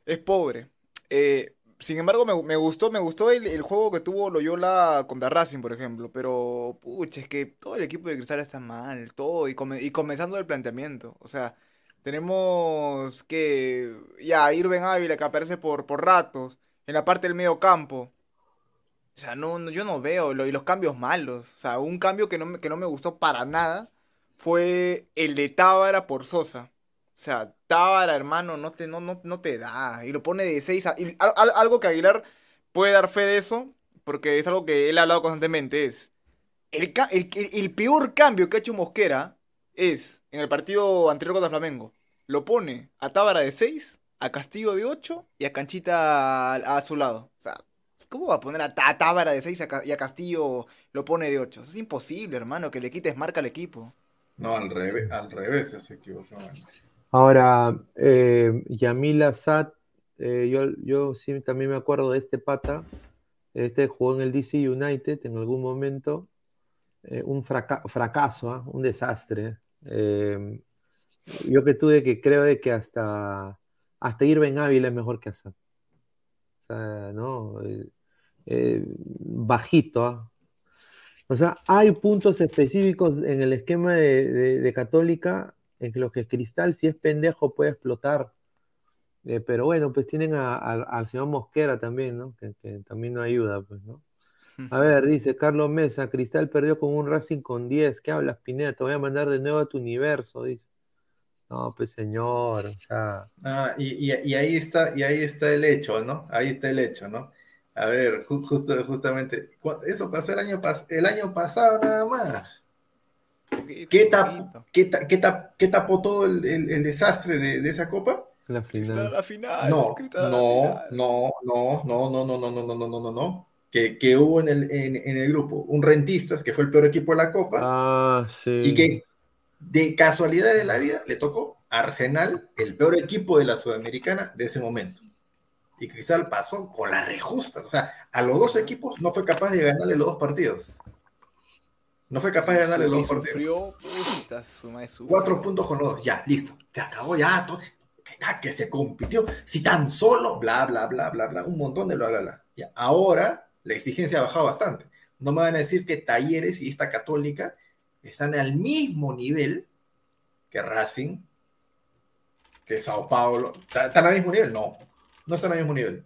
es pobre. Eh, sin embargo, me, me gustó, me gustó el, el juego que tuvo Loyola contra Racing, por ejemplo, pero pucha, es que todo el equipo de cristal está mal, todo, y, come- y comenzando el planteamiento, o sea, tenemos que, ya, Irving Ávila que aparece por, por ratos, en la parte del medio campo. O sea, no, no- yo no veo, lo- y los cambios malos. O sea, un cambio que no, me- que no me gustó para nada fue el de Tábara por Sosa. O sea, Tábara, hermano, no te, no, no, no te da. Y lo pone de 6 a... algo que Aguilar puede dar fe de eso, porque es algo que él ha hablado constantemente, es... El, el, el- peor cambio que ha hecho Mosquera es, en el partido anterior contra Flamengo, lo pone a Tábara de 6, a Castillo de 8 y a Canchita a, su lado. O sea, ¿Cómo va a poner a Tábara de 6 y a Castillo lo pone de 8? Es imposible, hermano, que le quites marca al equipo. No, al revés, al revés se equivocó. Ahora, eh, Yamil Assad, eh, yo, yo sí también me acuerdo de este pata. Este jugó en el DC United en algún momento. Eh, un fraca- fracaso, ¿ah? un desastre. Eh, yo que tuve que creo de que hasta, hasta Irving Ávila es mejor que Assad. O sea, ¿no? Bajito, ¿ah? O sea, hay puntos específicos en el esquema de- de Católica en los que Cristal, si es pendejo, puede explotar. Eh, pero bueno, pues tienen a- a- al señor Mosquera también, ¿no? Que, que también no ayuda, pues, ¿no? A ver, dice Carlos Mesa, Cristal perdió con un Racing con 10. ¿Qué hablas, Pineda? Te voy a mandar de nuevo a tu universo, dice. No, pues señor, o sea, Ah, y, y- y ahí está, y ahí está el hecho, ¿no? Ahí está el hecho, ¿no? A ver, ju- justo, justamente, eso pasó el año, pas- el año pasado nada más. ¿Qué, tap- qué ta- qué tap- qué tapó todo el, el- el desastre de, de esa copa? la Cristal a final. la final. No, no, final. no, no, no, no, no, no, no, no, no, no, no, no. Que, que hubo en el, en, en el grupo un Rentistas, que fue el peor equipo de la copa, Ah, sí. y que de casualidad de la vida le tocó Arsenal, el peor equipo de la Sudamericana de ese momento. Y Cristal pasó con las rejustas. O sea, a los dos equipos no fue capaz de ganarle los dos partidos. No fue capaz de ganarle los partidos. Cuatro puntos con los dos. Ya, listo. Se acabó ya. todo. Que, se compitió. Si tan solo, bla, bla, bla, bla, bla. Un montón de bla, bla, bla. Ya, ahora la exigencia ha bajado bastante. No me van a decir que Talleres y esta Católica están al mismo nivel que Racing, que Sao Paulo. ¿Están están al mismo nivel? No. No están al mismo nivel.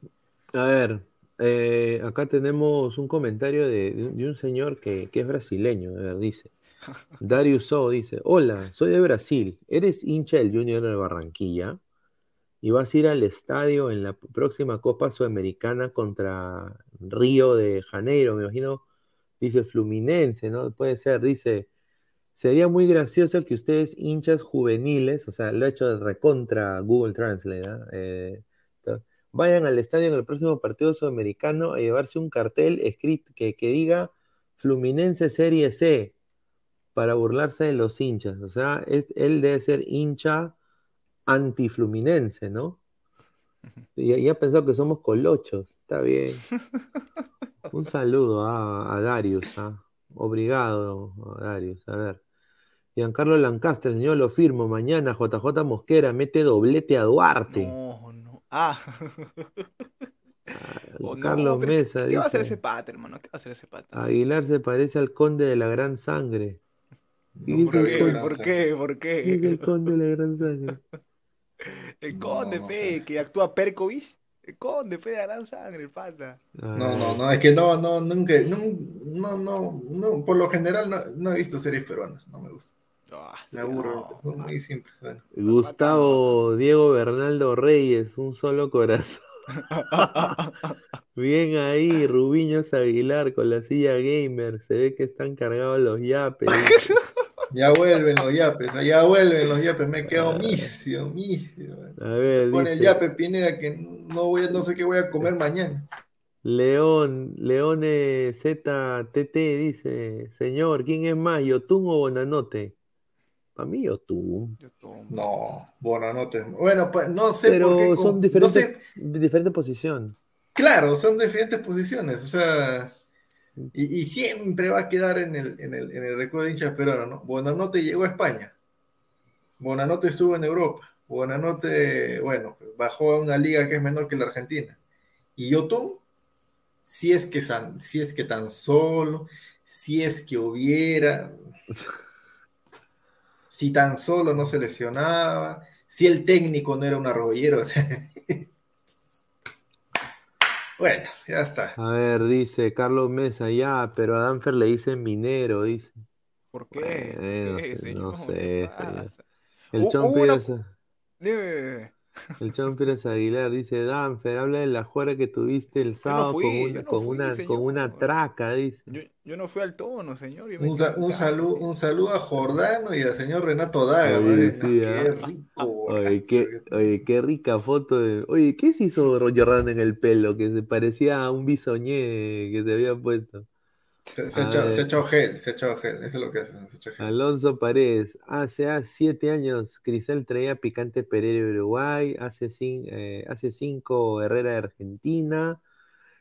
A ver, eh, acá tenemos un comentario de, de un- de un señor que, que es brasileño, a ver, dice. Darius So dice, hola, soy de Brasil, ¿eres hincha del Junior de Barranquilla? ¿Y vas a ir al estadio en la próxima Copa Sudamericana contra Río de Janeiro? Me imagino, dice Fluminense, ¿no? Puede ser, dice, sería muy gracioso que ustedes hinchas juveniles, o sea, lo he hecho de recontra Google Translate, ¿ah? Eh, vayan al estadio en el próximo partido sudamericano a llevarse un cartel escrito que, que diga Fluminense Serie C para burlarse de los hinchas. O sea, es- él debe ser hincha antifluminense, ¿no? Y, ha pensado que somos colochos. Está bien. Un saludo a, a Darius. ¿ah? Obrigado, a Darius. A ver. Giancarlo Lancaster, señor, lo firmo. Mañana JJ Mosquera mete doblete a Duarte. No. Ah. Oh, no, Carlos Mesa ¿Qué va a hacer ese pata, hermano? ¿Qué va a hacer ese pata? Aguilar se parece al conde de la gran sangre. No, ¿Quién es por qué? ¿Por qué? ¿Por ¿Quién es qué? el conde de la gran sangre? El conde, no fe, sé. que actúa Perkovich. El conde, fe, de gran sangre, el pata. No, no, no, es que no, no, nunca, nun- no, no, no, por lo general no, no he visto series peruanas, no me gusta. Ah, Me aburro, no. Bueno. Gustavo Diego Bernaldo Reyes, un solo corazón. Bien ahí, Rubiños Aguilar con la silla gamer. Se ve que están cargados los yapes. Ya vuelven los yapes, ya vuelven los yapes, me he quedado misio, misio. A ver, Pone el yape Pineda que no voy a- no sé qué voy a comer mañana. León, Leone ZTT dice, señor, ¿quién es más, Yotun o Bonanote? Para mí Yotun. Yo tomo. No, Bonanote. Bueno, pues, no sé Pero por qué. son no diferentes, sé, diferente posición. claro, son diferentes posiciones, o sea, y, y siempre va a quedar en el, en el, en el recuerdo de hinchas peruanos, ¿no? Bonanote llegó a España, Bonanote estuvo en Europa, Bonanote, bueno, bajó a una liga que es menor que la Argentina, y Yotun, si es que, san- si es que tan solo, si es que hubiera, si tan solo no se lesionaba, si el técnico no era un arrollero, o sea, bueno, ya está. A ver, dice Carlos Mesa, ya, pero a Danfer le dicen minero, dice. ¿Por qué? Bueno, ¿Por qué, no sé, señor? no ¿Qué sé, señor. pasa? El una- Dime, el Pérez Aguilar dice, Danfer, habla de la juega que tuviste el sábado fui, con no con fui, una, con una traca, dice. Yo, yo no fui al tono, señor. Un, sa- un saludo, un saludo a Jordano y al señor Renato Daga. Sí, Qué ¿ah? rico. Oye, qué, oye, qué rica foto de... Oye, ¿qué se hizo Jordán en el pelo? Que se parecía a un bisoñé que se había puesto. Se, se ha se gel, se ha echado gel. Eso es lo que hacen, se ha. Alonso Paredes, hace ah, siete años Cristal traía Picante Pereira de Uruguay, hace, cin- eh, hace cinco Herrera de Argentina,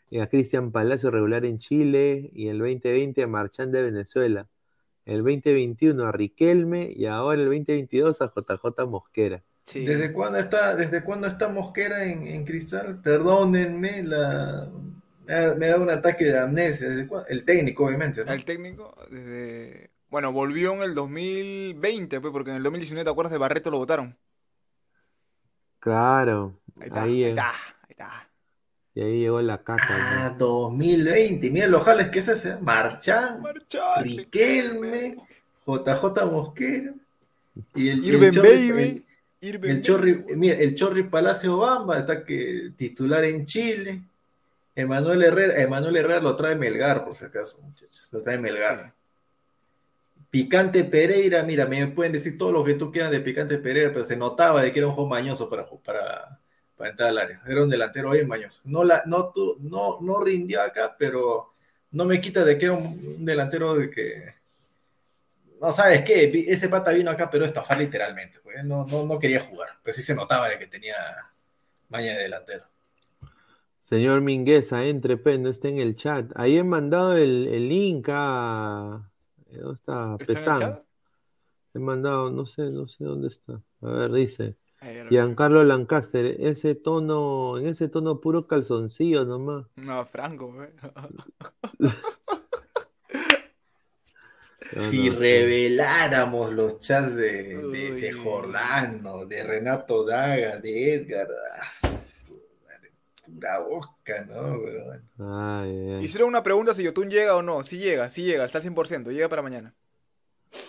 y a Cristian Palacio regular en Chile, y el 2020 a Marchán de Venezuela, el 2021 a Riquelme, y ahora el 2022 a JJ Mosquera. Sí. ¿Desde cuándo está, desde cuándo está Mosquera en, en Cristal? Perdónenme, la, me, ha, me ha dado un ataque de amnesia. ¿Desde cuándo? El técnico, obviamente. ¿no? El técnico, desde... Bueno, volvió en el 2020, pues, porque en el 2019, ¿te acuerdas de Barreto? Lo votaron. Claro, Ahí está, ahí, ahí eh, está, ahí está. y ahí llegó la caca. Ah, 2020. Mira los jales que se hace. Marchán, Marchán, Riquelme, JJ Mosquera. Y el, y el Irben Chorri- Baby. el- Irben El Chorri, Baby. mira, el Chorri Palacio Bamba está que titular en Chile. Emanuel Herrera, Emanuel Herrera lo trae Melgar, por si acaso, muchachos. Lo trae Melgar. Sí. Picante Pereira, mira, me pueden decir todo lo que tú quieras de Picante Pereira, pero se notaba de que era un juego mañoso para, para, para entrar al área. Era un delantero bien mañoso. No, la, no, tu- no, no rindió acá, pero no me quita de que era un, delantero de que. No sabes qué, ese pata vino acá, pero estafar literalmente. pues, No, no, no quería jugar, pero sí se notaba de que tenía maña de delantero. Señor Mingueza, entre, pues, no está en el chat. Ahí he mandado el, el link a... ¿Dónde está? ¿Está en el Pesán. chat? He mandado, no sé, no sé dónde está. A ver, dice. Giancarlo Lancaster, ese tono, en ese tono puro calzoncillo nomás. No, Franco, güey. No, Si no reveláramos los chats de, de. Jordano, de Renato Daga, de Edgar, ah, pura boca, ¿no? Pero bueno. Ay, ay, Hicieron una pregunta si Yotun llega o no. Sí llega, sí llega, está al 100%, llega para mañana.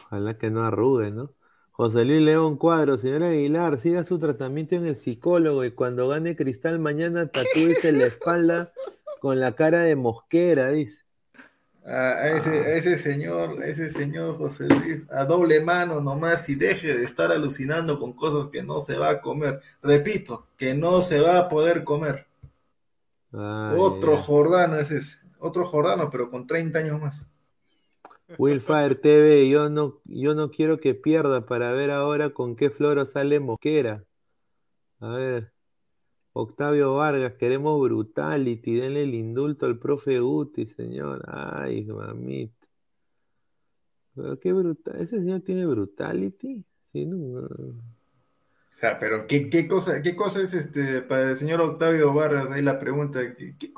ojalá que no arrugue, ¿no? José Luis León Cuadro, señor Aguilar, siga su tratamiento en el psicólogo y cuando gane cristal mañana tatúese la espalda con la cara de mosquera, dice. A, a ese, a ese señor, a ese señor José Luis, a doble mano nomás y deje de estar alucinando con cosas que no se va a comer. Repito, que no se va a poder comer. Otro. Jordano ese es, otro Jordano, pero con 30 años más. Willfire TV, yo no, yo no quiero que pierda para ver ahora con qué floro sale Mosquera. A ver. Octavio Vargas, queremos brutality, denle el indulto al profe Guti, señor. Ay, mamita. Pero qué brutal. ¿Ese señor tiene brutality? Sí, no. O sea, pero ¿qué, qué cosa, qué cosa es este para el señor Octavio Vargas? Ahí la pregunta, ¿qué- qué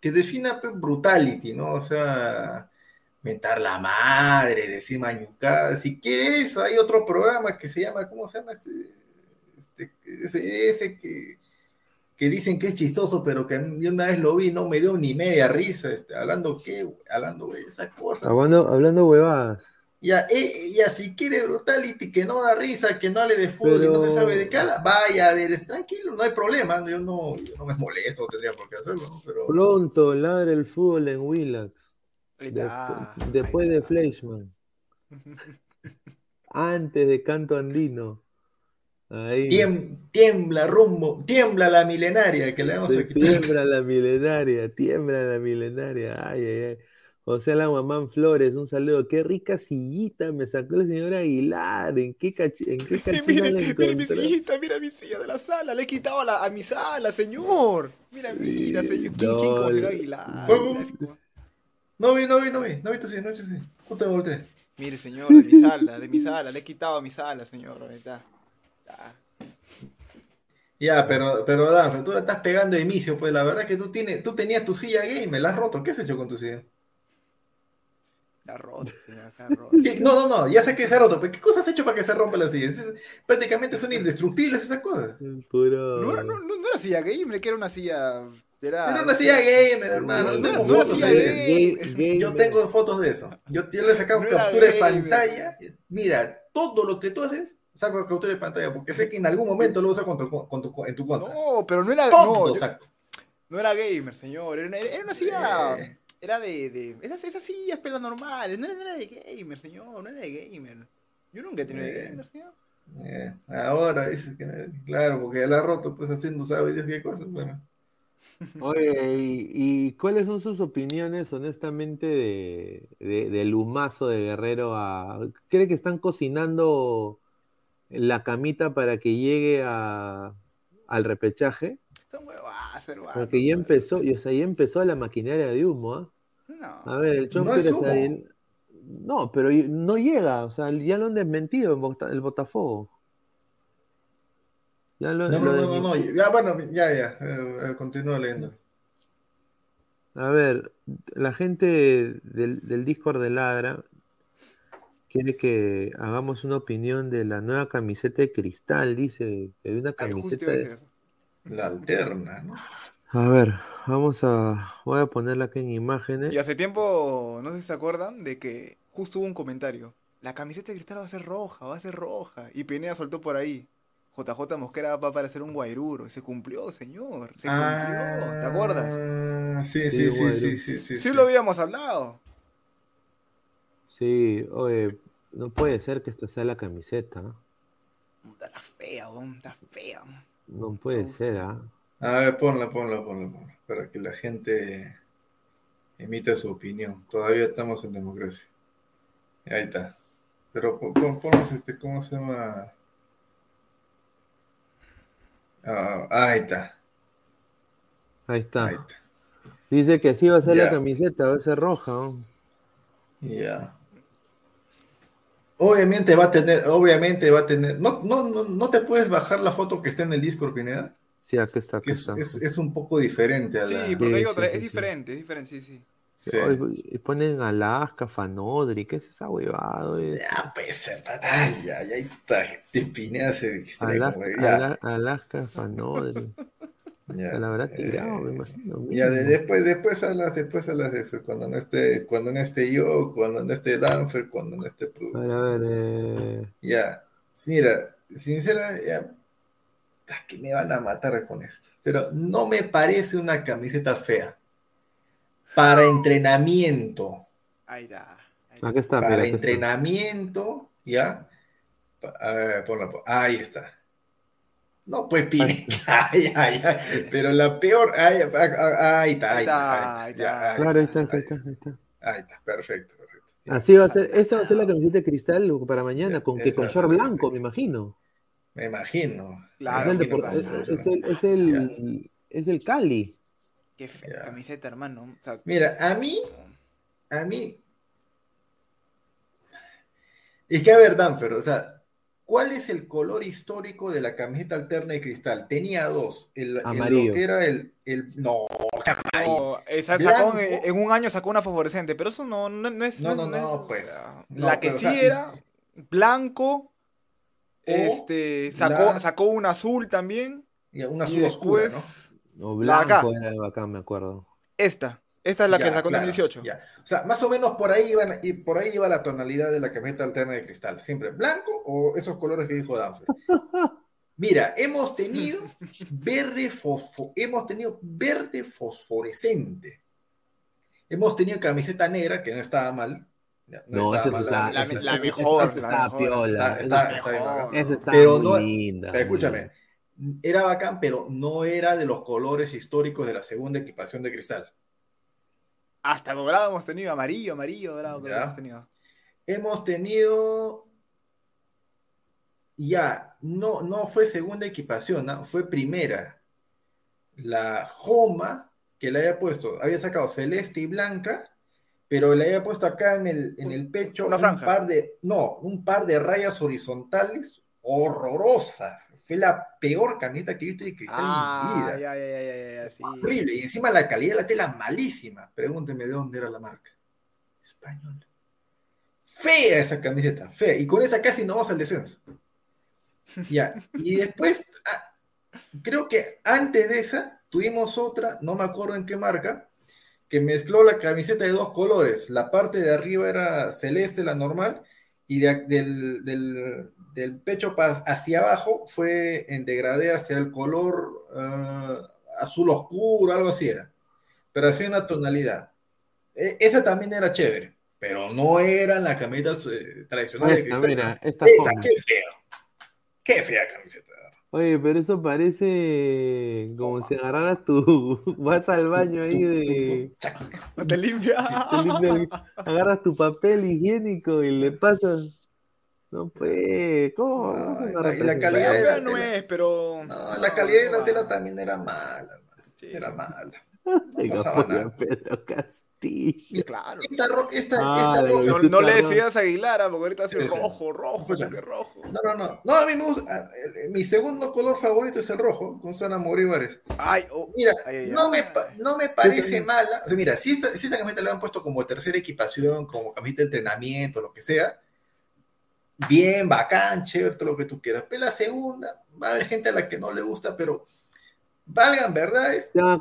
que defina brutality, ¿no? O sea, mentar la madre, decir mañucadas. Si quiere eso, hay otro programa que se llama, ¿cómo se llama? Este, este, ese, que, que dicen que es chistoso, pero que yo una vez lo vi, no me dio ni media risa, este, hablando qué, hablando de esa cosa. Hablando, hablando huevadas. Ya, eh, ya, si quiere brutality, que no da risa, que no hable de fútbol y no se Pero- sabe de qué habla, vaya a ver, es tranquilo, no hay problema, yo no, yo no me molesto, tendría por qué hacerlo, ¿no? pero Pronto ladra el fútbol en Willax. Ahí Despu- está, después ahí de está. Fleischmann. Antes de Canto Andino. Ahí. tiem- tiembla rumbo, tiembla la milenaria que le vamos a quitar. tiembla la milenaria, tiembla la milenaria. Ay, ay, ay. José Alamamán Flores, un saludo. Qué rica sillita me sacó la señora Aguilar. ¿En qué, cachi- en qué cachina Mire, la mire mi sillita, mira mi silla de la sala, le he quitado a, la- a mi sala, señor. Mira, mira, Sí, señor. ¿Quién, cogió Aguilar? ¿Cómo? Mira, No vi, no vi, no vi, no vi tu silla, no vi tu silla. Justo me volteé. Mire, señor, de mi sala, de mi sala, le he quitado a mi sala, señor. Ahí está. Ya. Ya, pero, pero Danfe, tú la estás pegando de inicio, pues la verdad que tú tienes, tú tenías tu silla gamer, la has roto, ¿qué has hecho con tu silla? Está roto, señor, está roto. ¿Qué? No, no, no, ya sé que se ha roto, pero ¿qué cosas has hecho para que se rompa la silla? Es- prácticamente son indestructibles esas cosas. Puro- No era, no, no, no era silla gamer, que era una silla. Era, Era una silla gamer, hermano. No, no, tengo no fotos de eso. Yo tengo fotos de eso. Yo, yo le he sacado captura de pantalla. Mira, todo lo que tú haces, saco captura de pantalla, porque sé que en algún momento lo usas contra- con tu- en tu contra. No, pero no era. todo no, yo- saco. no era gamer, señor. Era una, era una silla. Eh. Era de. de esas, esas sillas, pero normales. No era, no era de gamer, señor. No era de gamer. Yo nunca he tenido de Eh. gamer, señor. Eh, ahora dices que, claro, porque ya la ha roto, pues haciendo, sabe Dios qué cosas. Bueno. Oye, ¿y, y cuáles son sus opiniones, honestamente, de, de- del humazo de Guerrero a... ¿Cree que están cocinando la camita para que llegue a, al repechaje? Son huevadas, hermano. Porque ya empezó, y, o sea, ya empezó la maquinaria de humo, ¿ah? No. A ver, el Chon No Pérez ahí- No, pero no llega, o sea, ya lo han desmentido en Bota- el Botafogo. Ya lo, No, lo no, no, no, ya, bueno, ya, ya, eh, eh, continúa leyendo. A ver, la gente del, del Discord de Ladra quiere que hagamos una opinión de la nueva camiseta de cristal, dice que hay una camiseta de- eso. La alterna, ¿no? A ver, vamos a... Voy a ponerla aquí en imágenes. Y hace tiempo, no sé si se acuerdan, de que justo hubo un comentario. La camiseta de cristal va a ser roja, va a ser roja. Y Pineda soltó por ahí. JJ Mosquera va a parecer un guairuro. Y se cumplió, señor. Se cumplió. ¿Te acuerdas? Ah, Sí, Sí, sí, sí, sí, sí, sí. Sí, lo habíamos hablado. Sí, oye, no puede ser que esta sea la camiseta. Está fea, está fea. No puede ser, ¿ah? A ver, ponla, ponla, ponla, ponla, para que la gente emita su opinión. Todavía estamos en democracia. Ahí está. Pero pon, pon- ponnos este, ¿cómo se llama? Ah, ahí está, Ahí está. ahí está. Dice que así va a ser la camiseta, va a ser roja. ¿no? Ya. Obviamente va a tener, obviamente va a tener. No, no, no, no te puedes bajar la foto que está en el Discord, Pineda, Sí, aquí está, aquí que es, está. es, es un poco diferente a Sí, la. porque hay otra. sí, es sí, sí. diferente, es diferente, sí, sí. Sí. Y ponen Alaska, Fanodri, ¿qué es esa huevada? Ya, pues, ay, ya, ya, está, este Pineda se distrae. Ala- como que ya, Ala- Alaska, Fanodri. ya, la habrá eh, tirado, me imagino. Ya, de- después, después hablas, después hablas de eso, cuando no esté, cuando no esté yo, cuando no esté Danfer, cuando no esté A ver, a ver, eh, Ya, mira, sincera, ya, que me van a matar con esto, pero no me parece una camiseta fea. Para entrenamiento, Ahí está. aquí está, para mira, aquí está. entrenamiento, ya, a ver, ponla, pon- ahí está. No, pues pide, ay, ay, ay, pero la peor, ay, ah, ah, ahí está, ahí está, ahí está, ya, Claro, ahí está, ahí está, ahí está. Ahí está, perfecto, perfecto. Así va a ser, esa va a ser la camiseta de cristal para mañana, con que con short blanco, me imagino. Me imagino. Claro, es, el es, el, Cali. Qué fea camiseta, hermano. O sea, Mira, a mí, a mí. Es que a ver, Danfer, o sea, ¿cuál es el color histórico de la camiseta alterna de cristal? Tenía dos. El, el- Amarillo. lo que era el, el- no, No, esa sacó, Blanco. en, un año sacó una fosforescente, pero eso no, no, no es. No, no, no, es- pues, La no, que pero, o sí sea, era blanco, Este, sacó, la- sacó un azul también. Y una y azul oscura, ¿no? después, O La de acá. blanco era bacán, me acuerdo. esta. Esta es la que Ya, sacó en claro, 2018. ya. O sea, más o menos por ahí iban, y por ahí iba la tonalidad de la camiseta alterna de cristal. Siempre blanco o esos colores que dijo Danfer. Mira, hemos tenido verde fosfo, hemos tenido verde fosforescente. Hemos tenido camiseta negra, que no estaba mal. Ya, No, estaba esa mal está, la- esa la está- mejor, esa la está mejor. piola. Está- esa- está- está bien bacán. esa está Pero muy no- linda. Pero escúchame, era bacán, pero no era de los colores históricos de la segunda equipación de cristal. Hasta dorado hemos tenido, amarillo, amarillo, dorado creo que Ya. hemos tenido. Hemos tenido. Ya, no, no fue segunda equipación, ¿no? fue primera. La Joma, que le había puesto, había sacado celeste y blanca, pero le había puesto acá en el, en el pecho Una un franja. par de, no, un par de rayas horizontales horrorosas. Fue la peor camiseta que he visto de cristal en mi Ah, vida. ya, ya, ya, ya, ya, sí. Horrible. Y encima la calidad de la tela malísima. Pregúnteme de dónde era la marca. Español. Fea esa camiseta, fea. Y con esa casi no vamos al descenso. Ya. Y después, ah, creo que antes de esa, tuvimos otra, no me acuerdo en qué marca, que mezcló la camiseta de dos colores. La parte de arriba era celeste, la normal, y de- del, del- del pecho hacia abajo fue en degradé hacia el color ah, azul oscuro, algo así era. Pero hacía una tonalidad. E- esa también era chévere, pero no eran las camisetas eh, tradicionales de Esta, cristal. mira, esta Esa, qué feo. Qué fea camiseta. Oye, pero eso parece como si agarraras tu. Vas al baño ahí de. Te limpia. te limpia el- agarras tu papel higiénico y le pasas. No pues, ¿cómo? No, ¿Cómo a la- calidad de la no tela. es, pero. No, la calidad de la no tela también era mala. Sí. Era mala. Nada. Pedro Castillo. Claro. Esta, ro- esta, Ah, esta No, camiseta no le decías a Aguilar, ah, porque ahorita ha sido Sí, sí. rojo, rojo, Escúchame. porque rojo. No, no, no. No, a mí me gusta. ah, Mi segundo color favorito es el rojo, con Sana Morívares. Ay, oh, Mira, Ay, ay, no, ay. me, no me parece mala. O sea, mira, si esta, si esta camiseta la han puesto como tercera equipación, como camiseta de entrenamiento, lo que sea, bien, bacán, chévere, todo lo que tú quieras. Pero la segunda, va a haber gente a la que no le gusta, pero valgan verdades, no,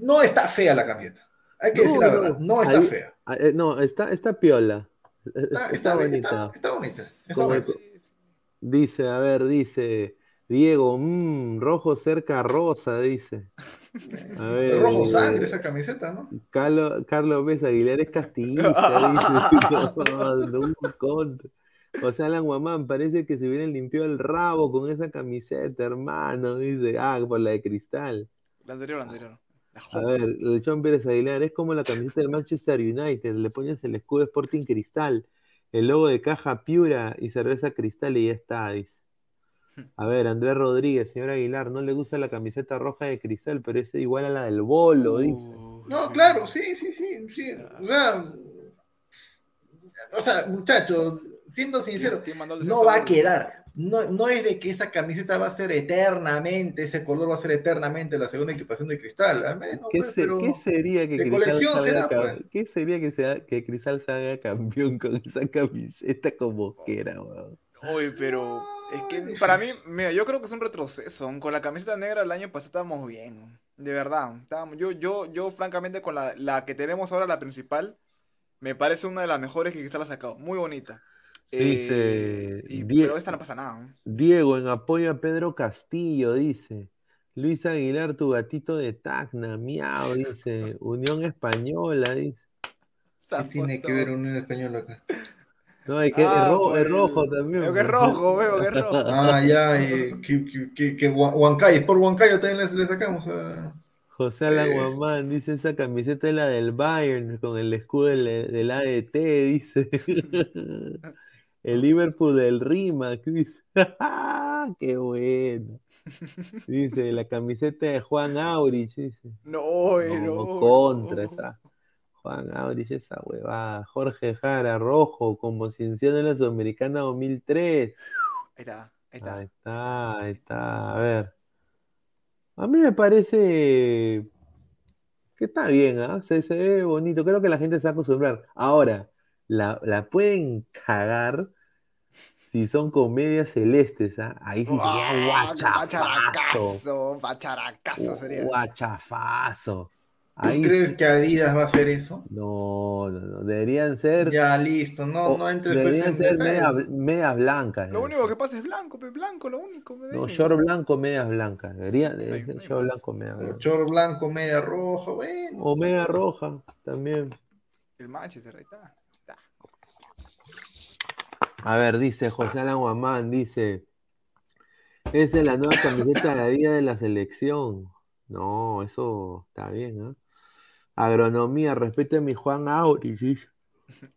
no está fea la camiseta. Hay que No, decir la no, verdad, no está fea. Ah, eh, No, está, está piola. Está, Está, está bonita. está, está bonita. Dice, a ver, dice. Diego, mmm, rojo cerca rosa, dice. A ver, Rojo eh, sangre esa camiseta, ¿no? Carlos, Carlos Pérez Aguilar es castillista, dice. No, no, un contra. O sea, Alan Guamán, parece que se hubieran limpiado el rabo con esa camiseta, hermano, dice. Ah, por la de cristal. La anterior, la anterior. La A ver, el John Pérez Aguilar es como la camiseta del Manchester United, le pones el escudo de Sporting Cristal, el logo de caja Piura y cerveza Cristal y ya está, dice. A ver, Andrés Rodríguez, señor Aguilar, no le gusta la camiseta roja de Cristal, pero es igual a la del Bolo, dice. No, claro, sí, sí, sí, sí. O sea, o sea, muchachos, siendo sincero, ¿Quién mandó el no va a quedar. No, no es de que esa camiseta va a ser eternamente, ese color va a ser eternamente la segunda equipación de cristal. Al menos, ¿Qué, pues, se- pero qué sería que de Cristal será, pues. ¿Qué sería que, sea, que Cristal salga campeón con esa camiseta como quiera, weón? Pero es que para mí, mira, yo creo que es un retroceso. Con la camiseta negra el año pasado estábamos bien. De verdad. Estábamos, yo, yo, yo, francamente, con la, la que tenemos ahora, la principal, me parece una de las mejores que Cristal ha sacado. Muy bonita. Dice, Eh, y- Die- pero esta no pasa nada. ¿no? Diego, en apoyo a Pedro Castillo, dice. Luis Aguilar, tu gatito de Tacna, miau, dice. Unión Española, dice. ¿Qué tiene que ver un español acá? No, es que es, Ah, es el- rojo también. Veo que es pues. rojo, veo que es rojo. Ah, ya, y que, que, que, que Hua- Huancayo, por Huancayo también le, le sacamos a... José Alan Es- Guamán dice esa camiseta es la del Bayern con el escudo del, del ADT, dice. El Liverpool del Rimac, dice. ¡Qué bueno! Dice la camiseta de Juan Aurich, dice. No, eh, No, no. contra no. esa. Juan Aurich, esa huevada. Jorge Jara, rojo, como Cienciano en la Sudamericana 2003. Ahí está, ahí está. Ahí está, ahí está. A ver. A mí me parece que está bien, ¿ah? Se, se ve bonito. Creo que la gente se va a acostumbrar. Ahora, la, la pueden cagar si son comedias celestes, ¿ah? ahí sí sería ¡Ah, guachafazo. Bacharacazo sería. Guachafazo. ¿Tú Ahí crees sí- que Adidas va a hacer eso? No, no, no. Deberían ser. Ya, listo, no, o- no entres pues, deberían en ser media- medias blancas. Lo deben único que pasa es blanco, pe, blanco, lo único. pe, No, short blanco, medias blancas. Debería de hay- ser no short blanco, medias O blancas. Short blanco, media roja, bueno. O media roja también. El Manchester, ahí está. está. A ver, dice José Alan Guamán, dice. Esa es la nueva camiseta de Adidas de la selección. No, eso está bien, ¿ah? Agronomía, respete a mi Juan Auris.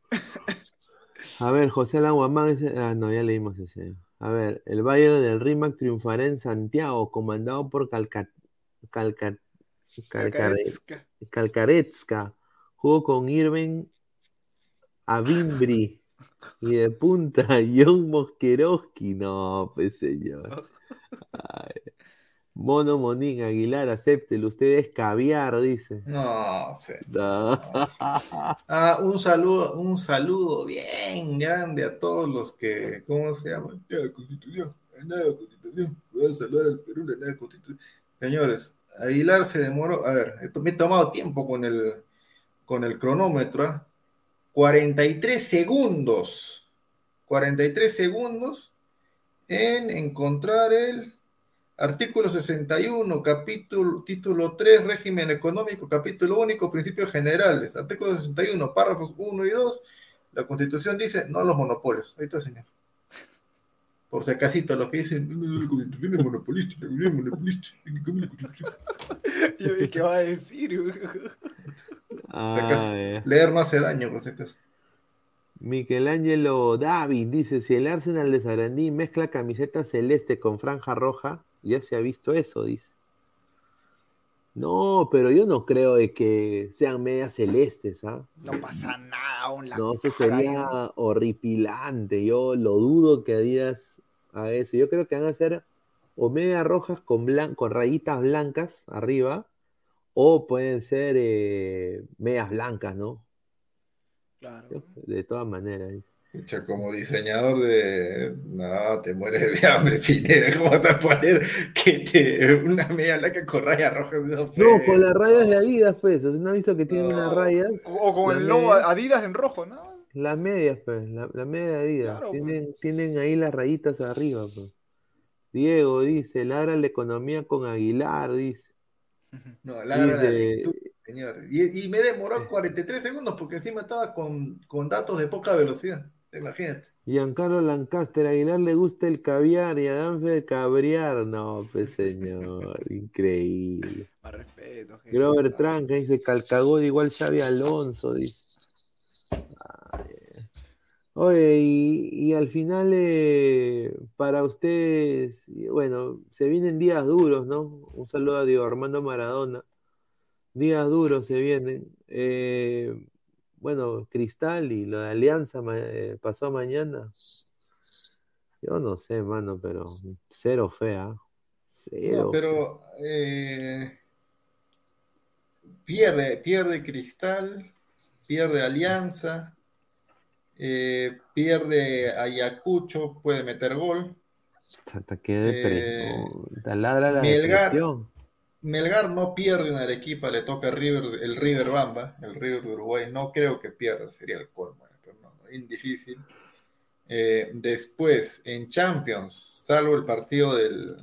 A ver, José Alan Guamán, ese- ah, no, ya leímos ese. A ver, el Bayern del Rimac triunfará en Santiago, comandado por Calca, Calca-. Jugó con Irving Avimbri. Y de punta, John Mosqueroski. No, pues señor. Ay. Mono Monín Aguilar, acéptelo. Usted es caviar, dice. No sé. No. Ah, un saludo, un saludo bien grande a todos los que, ¿cómo se llama? La Constitución, la nueva Constitución. Voy a saludar al Perú, la nueva Constitución. Señores, Aguilar se demoró, a ver, esto- me he tomado tiempo con el, con el cronómetro, ¿ah? 43 segundos, 43 segundos en encontrar el artículo 61, capítulo, título 3, régimen económico, capítulo único, principios generales, artículo 61, párrafos 1 y 2, la constitución dice no a los monopolios. Ahí está, señor. Por si acasito, los que dicen, "No, no, la constitución es monopolista, la constitución es monopolista, hay que cambiar la constitución". Yo vi qué va a decir. Si acaso, Ay. leer no hace daño, por si acaso. Michelangelo David dice: Si el Arsenal de Sarandí mezcla camiseta celeste con franja roja, ya se ha visto eso, dice. No, pero yo no creo de que sean medias celestes, ¿ah? No pasa nada, aún la No, eso sería horripilante. Yo lo dudo que Adidas haga eso. Yo creo que van a ser o medias rojas con, blan- con rayitas blancas arriba, o pueden ser eh, medias blancas, ¿no? Claro. De todas maneras. dice. Como diseñador de. No, te mueres de hambre, Pineda. ¿Cómo te a poner que te... una media blanca con rayas rojas? No, No, con las rayas de Adidas, pues. ¿No has visto que tienen unas No. rayas? O con el logo media. Adidas en rojo, ¿no? Las medias, pues. La, la media de Adidas. Claro, pues. tienen, tienen ahí las rayitas arriba, pues. Diego dice, ladra la economía con Aguilar, dice. No, ladra la lectura, señor. Y, y me demoró 43 segundos porque encima estaba con, con datos de poca velocidad. Imagínate. Giancarlo Lancaster, Aguilar le gusta el caviar y a Danfe el cabriar. No, pues señor, increíble. Más respeto. gente. Grover Tranca dice, Calcagod igual Xavi Alonso, dice. Ay, Oye, y, y al final, eh, para ustedes, bueno, se vienen días duros, ¿no? Un saludo a Diego Armando Maradona. Días duros se vienen. Eh, bueno, Cristal y lo de Alianza eh, pasó mañana. Yo no sé, mano, pero cero fea. Cero. No, pero eh, pierde, pierde Cristal, pierde Alianza, eh, pierde Ayacucho, puede meter gol. Hasta que depre. Eh, no, te ladra la Melgar. depresión. Melgar no pierde en Arequipa, le toca River, el River Bamba, el River de Uruguay. No creo que pierda, sería el colmo, pero no, no, es difícil. Eh, después, en Champions, salvo el partido del,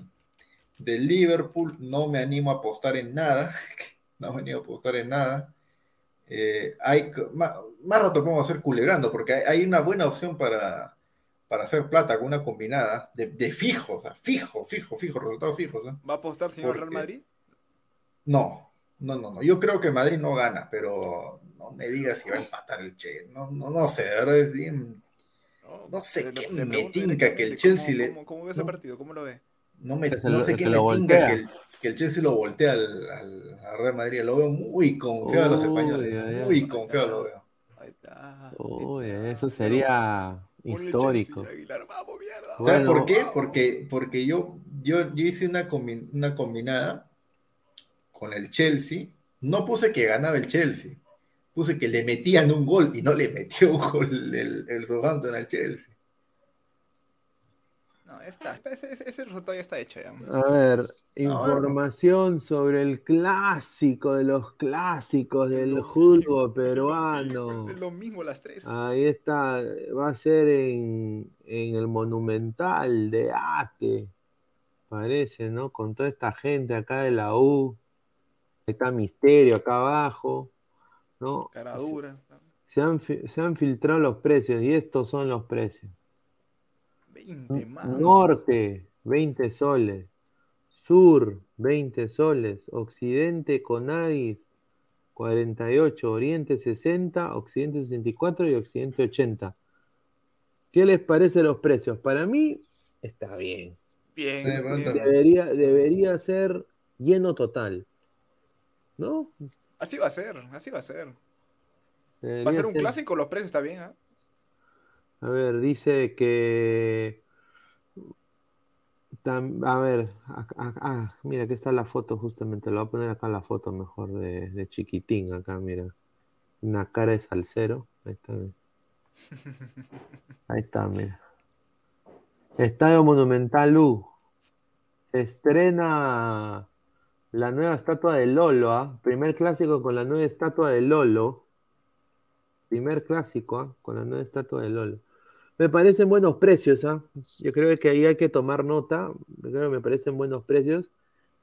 del Liverpool, no me animo a apostar en nada. no me animo a apostar en nada. Eh, hay, más, más rato podemos hacer culebrando, porque hay, hay una buena opción para, para hacer plata con una combinada de, de fijo, o sea, fijo, fijo, fijo, resultados fijos. ¿eh? ¿Va a apostar señor ¿Por Real? Madrid? No, no, no, no. Yo creo que Madrid no gana, pero no me digas si va a empatar el Che. No, no, no sé, de verdad es bien. No sé qué me pregunto tinca que el Chelsea ¿cómo- le- ¿Cómo, cómo ve ese no. partido? ¿Cómo lo ve? No, me, no sé que qué me tinca que el, que el Chelsea lo voltea al, al, al Real Madrid. Lo veo muy confiado a los españoles. muy confiado lo veo. Ahí está. Uy, eso sería histórico. Chelsea, Aguilar, vamos. ¿Sabes Bueno. por qué? Porque, porque yo, yo, yo hice una, combi- una combinada con el Chelsea. No puse que ganaba el Chelsea. Puse que le metían un gol y no le metió un gol el, el Southampton al Chelsea. No, está, ese, ese- ese resultado ya está hecho ya. A ver, información sobre el clásico de los clásicos del fútbol peruano. Es lo mismo las tres. Ahí está, va a ser en, en el Monumental de Ate, parece, ¿no? Con toda esta gente acá de la U. Ahí está Misterio acá abajo, ¿no? Cara dura. Se han, se han filtrado los precios y estos son los precios. 20 más. Norte, 20 soles. Sur, 20 soles. Occidente, Conadis, 48. Oriente, 60. Occidente, 64. Y Occidente, 80. ¿Qué les parece los precios? Para mí, está bien. Bien. Sí, bien. Debería, debería ser lleno total. ¿No? Así va a ser, así va a ser. Va a ser un ser- clásico, los precios está bien, ¿ah? A ver, dice que. tam- a ver, acá- acá- ah, mira, aquí está la foto, justamente. Lo voy a poner acá la foto mejor de, de chiquitín. Acá, mira. Una cara de salsero. Ahí está. mira. Ahí está, mira. Estadio Monumental U. Se estrena la nueva estatua de Lolo, ¿ah? Primer clásico con la nueva estatua de Lolo. Primer clásico, ¿ah? Con la nueva estatua de Lolo. Me parecen buenos precios, ¿ah? Yo creo que ahí hay que tomar nota. Yo creo que me parecen buenos precios.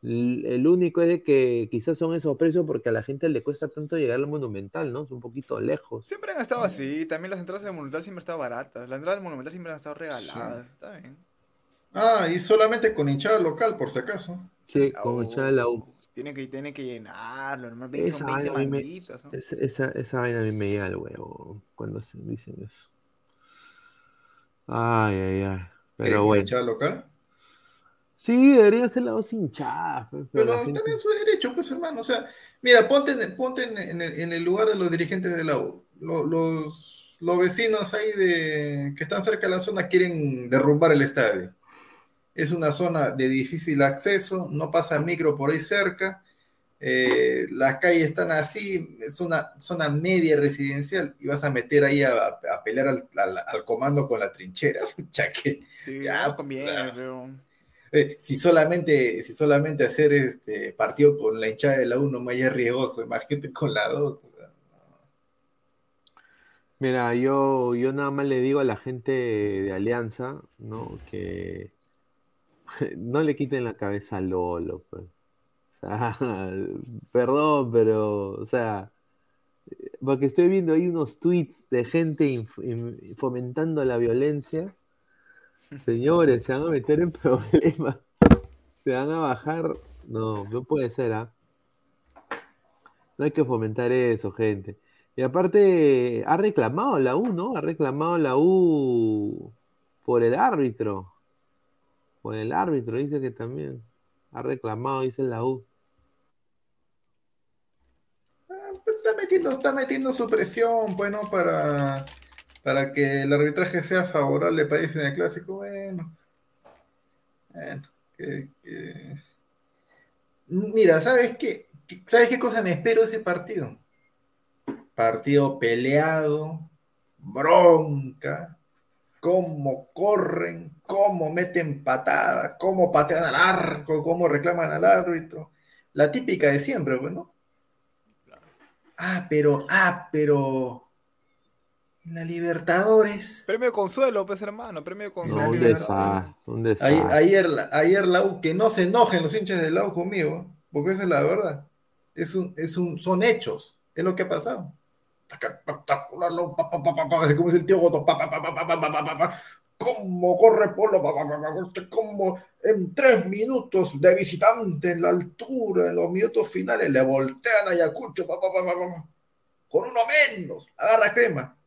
El único es de que quizás son esos precios porque a la gente le cuesta tanto llegar al Monumental, ¿no? Es un poquito lejos. Siempre han estado así, también las entradas del Monumental siempre han estado baratas. Las entradas del Monumental siempre han estado regaladas, está bien. Ah, y solamente con hinchada local, por si acaso. Sí, con echada de la U. Tiene que, tiene que llenarlo, hermano. 20, Esa son 20 vaina a mí me- manguitas, ¿no? Es- esa, esa vaina a mí me llega al huevo cuando se dicen eso. Ay, ay, ay. ¿Qué, Pero bueno. hinchada local. Sí, debería ser la voz hinchada. pues, pero Pero gente- están en su derecho, pues, hermano. O sea, mira, ponte, en- ponte en, en el, en el lugar de los dirigentes de la U. Lo- Los, los vecinos ahí de, que están cerca de la zona quieren derrumbar el estadio. Es una zona de difícil acceso, no pasa micro por ahí cerca. eh, las calles están así, es una zona media residencial y vas a meter ahí a, a pelear al, al- al comando con la trinchera. Que- Sí, Ya, no conviene, pero... eh, si solamente, si solamente hacer este partido con la hinchada de la 1 más es riesgoso, imagínate con la 2. Mira, yo, yo nada más le digo a la gente de Alianza, ¿no? Que no le quiten la cabeza a Lolo, pues. O sea, perdón, pero, o sea, porque estoy viendo ahí unos tweets de gente fomentando la violencia. Señores, se van a meter en problemas. Se van a bajar. No, no puede ser, ¿ah? No hay que fomentar eso, gente. Y aparte, ha reclamado la U, ¿no? Ha reclamado la U por el árbitro. Por el árbitro, dice que también. Ha reclamado, dice la U. Está metiendo, está metiendo su presión, bueno, para, para que el arbitraje sea favorable para ellos en el clásico. Bueno, bueno, que- Mira, ¿sabes qué? ¿Sabes qué cosa me espero de ese partido? Partido peleado, bronca, cómo corren, cómo meten patada, cómo patean al arco, cómo reclaman al árbitro. La típica de siempre, pues, ¿no? Ah, pero, ah, pero. La Libertadores. Premio consuelo, pues hermano, premio No, consuelo. Ayer, ayer la U, que no se enojen los hinchas del U conmigo, porque esa es la verdad. Es un, es un, son hechos, es lo que ha pasado. Espectacular, como es el tío Goto, cómo corre Polo, como en tres minutos de visitante en la altura, en los minutos finales le voltean a Ayacucho, con uno menos, agarra crema.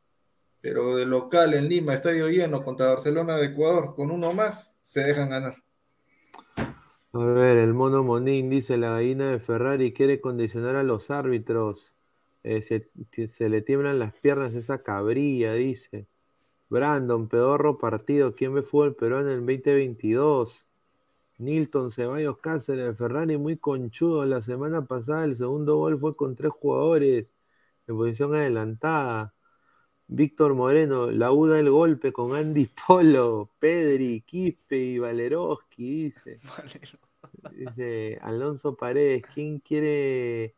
Pero de local en Lima, estadio lleno contra Barcelona de Ecuador, con uno más, se dejan ganar. A ver, el mono Monín dice, la gallina de Ferrari quiere condicionar a los árbitros. Eh, se, se le tiemblan las piernas esa cabrilla, dice. Brandon, pedorro partido. ¿Quién ve fútbol peruano en el 2022? Nilton Ceballos Cáceres, Ferrari muy conchudo. La semana pasada el segundo gol fue con tres jugadores en posición adelantada. Víctor Moreno, la U da el golpe con Andy Polo, Pedri, Quispe y Valeroski, dice. Dice Alonso Paredes, ¿quién quiere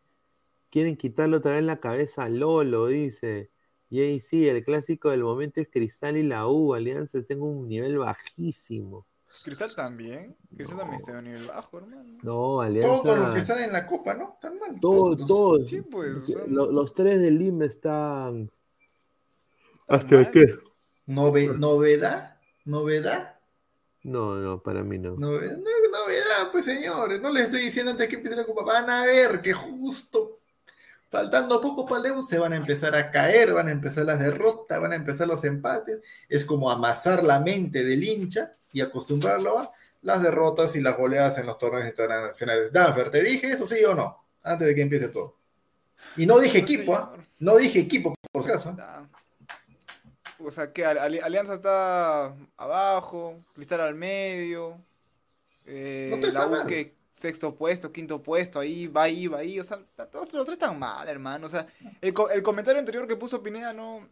quieren quitarle otra vez la cabeza a Lolo? Dice. Y ahí sí, el clásico del momento es Cristal y la U, Alianza está en un nivel bajísimo. Cristal también. Cristal también está en un nivel bajo, hermano. No, Alianza. Todos los que están en la copa, ¿no? Están mal. Todos, todos. Sí, pues. o sea, Lo- Los, tres del Lima están. ¿Hasta mal. qué? Nove- novedad, novedad, No, no, para mí no. novedad, no, novedad, pues señores. No les estoy diciendo antes que empiece la copa. Van a ver que justo faltando poco para Leo se van a empezar a caer, van a empezar las derrotas, van a empezar los empates. Es como amasar la mente del hincha y acostumbrarlo a las derrotas y las goleadas en los torneos internacionales. Danfer, ¿te dije eso sí o no? Antes de que empiece todo. Y no dije equipo, señor. No dije equipo, por si acaso. Está- O sea, que Ali- Alianza está abajo, Cristal al medio, eh, No la U que sexto puesto, quinto puesto, ahí va ahí, va ahí, o sea, todos los tres están mal, hermano, o sea, el, co- el comentario anterior que puso Pineda no,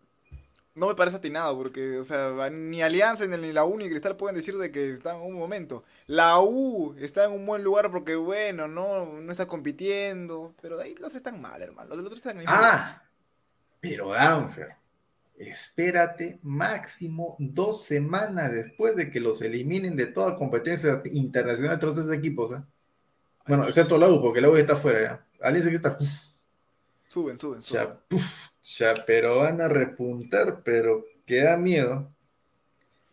no me parece atinado, porque, o sea, ni Alianza, ni la U, ni Cristal pueden decir de que están en un momento. La U está en un buen lugar porque, bueno, no, no está compitiendo, pero de ahí los tres están mal, hermano, los los tres están en el mismo. Ah, pero Danfer, espérate máximo dos semanas después de que los eliminen de toda competencia internacional todos esos equipos. ¿eh? Bueno, excepto la U, porque la U está fuera ya. Alianza que está. Suben, suben, suben. Ya, puf, ya, pero van a repuntar, pero que da miedo.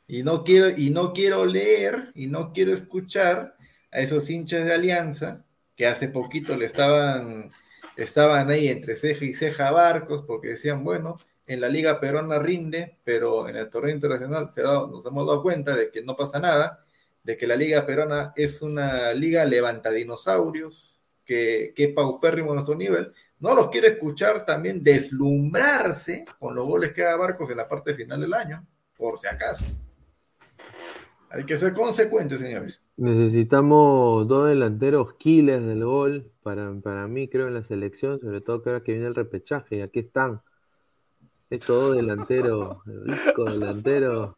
Y no quiero, y no quiero leer, y no quiero escuchar a esos hinchas de Alianza que hace poquito le estaban, estaban ahí entre ceja y ceja a Barcos, porque decían, bueno, en la Liga Peruana rinde, pero en el torneo internacional se ha dado- nos hemos dado cuenta de que no pasa nada, de que la Liga Peruana es una liga levantadinosaurios, que, que paupérrimo nuestro nivel, no los quiero escuchar también deslumbrarse con los goles que haga Barcos en la parte final del año, por si acaso. Hay que ser consecuentes, señores. Necesitamos dos delanteros killers del gol para, para mí, creo, en la selección, sobre todo que ahora que viene el repechaje, y aquí están. Estos dos delanteros, ricos delanteros,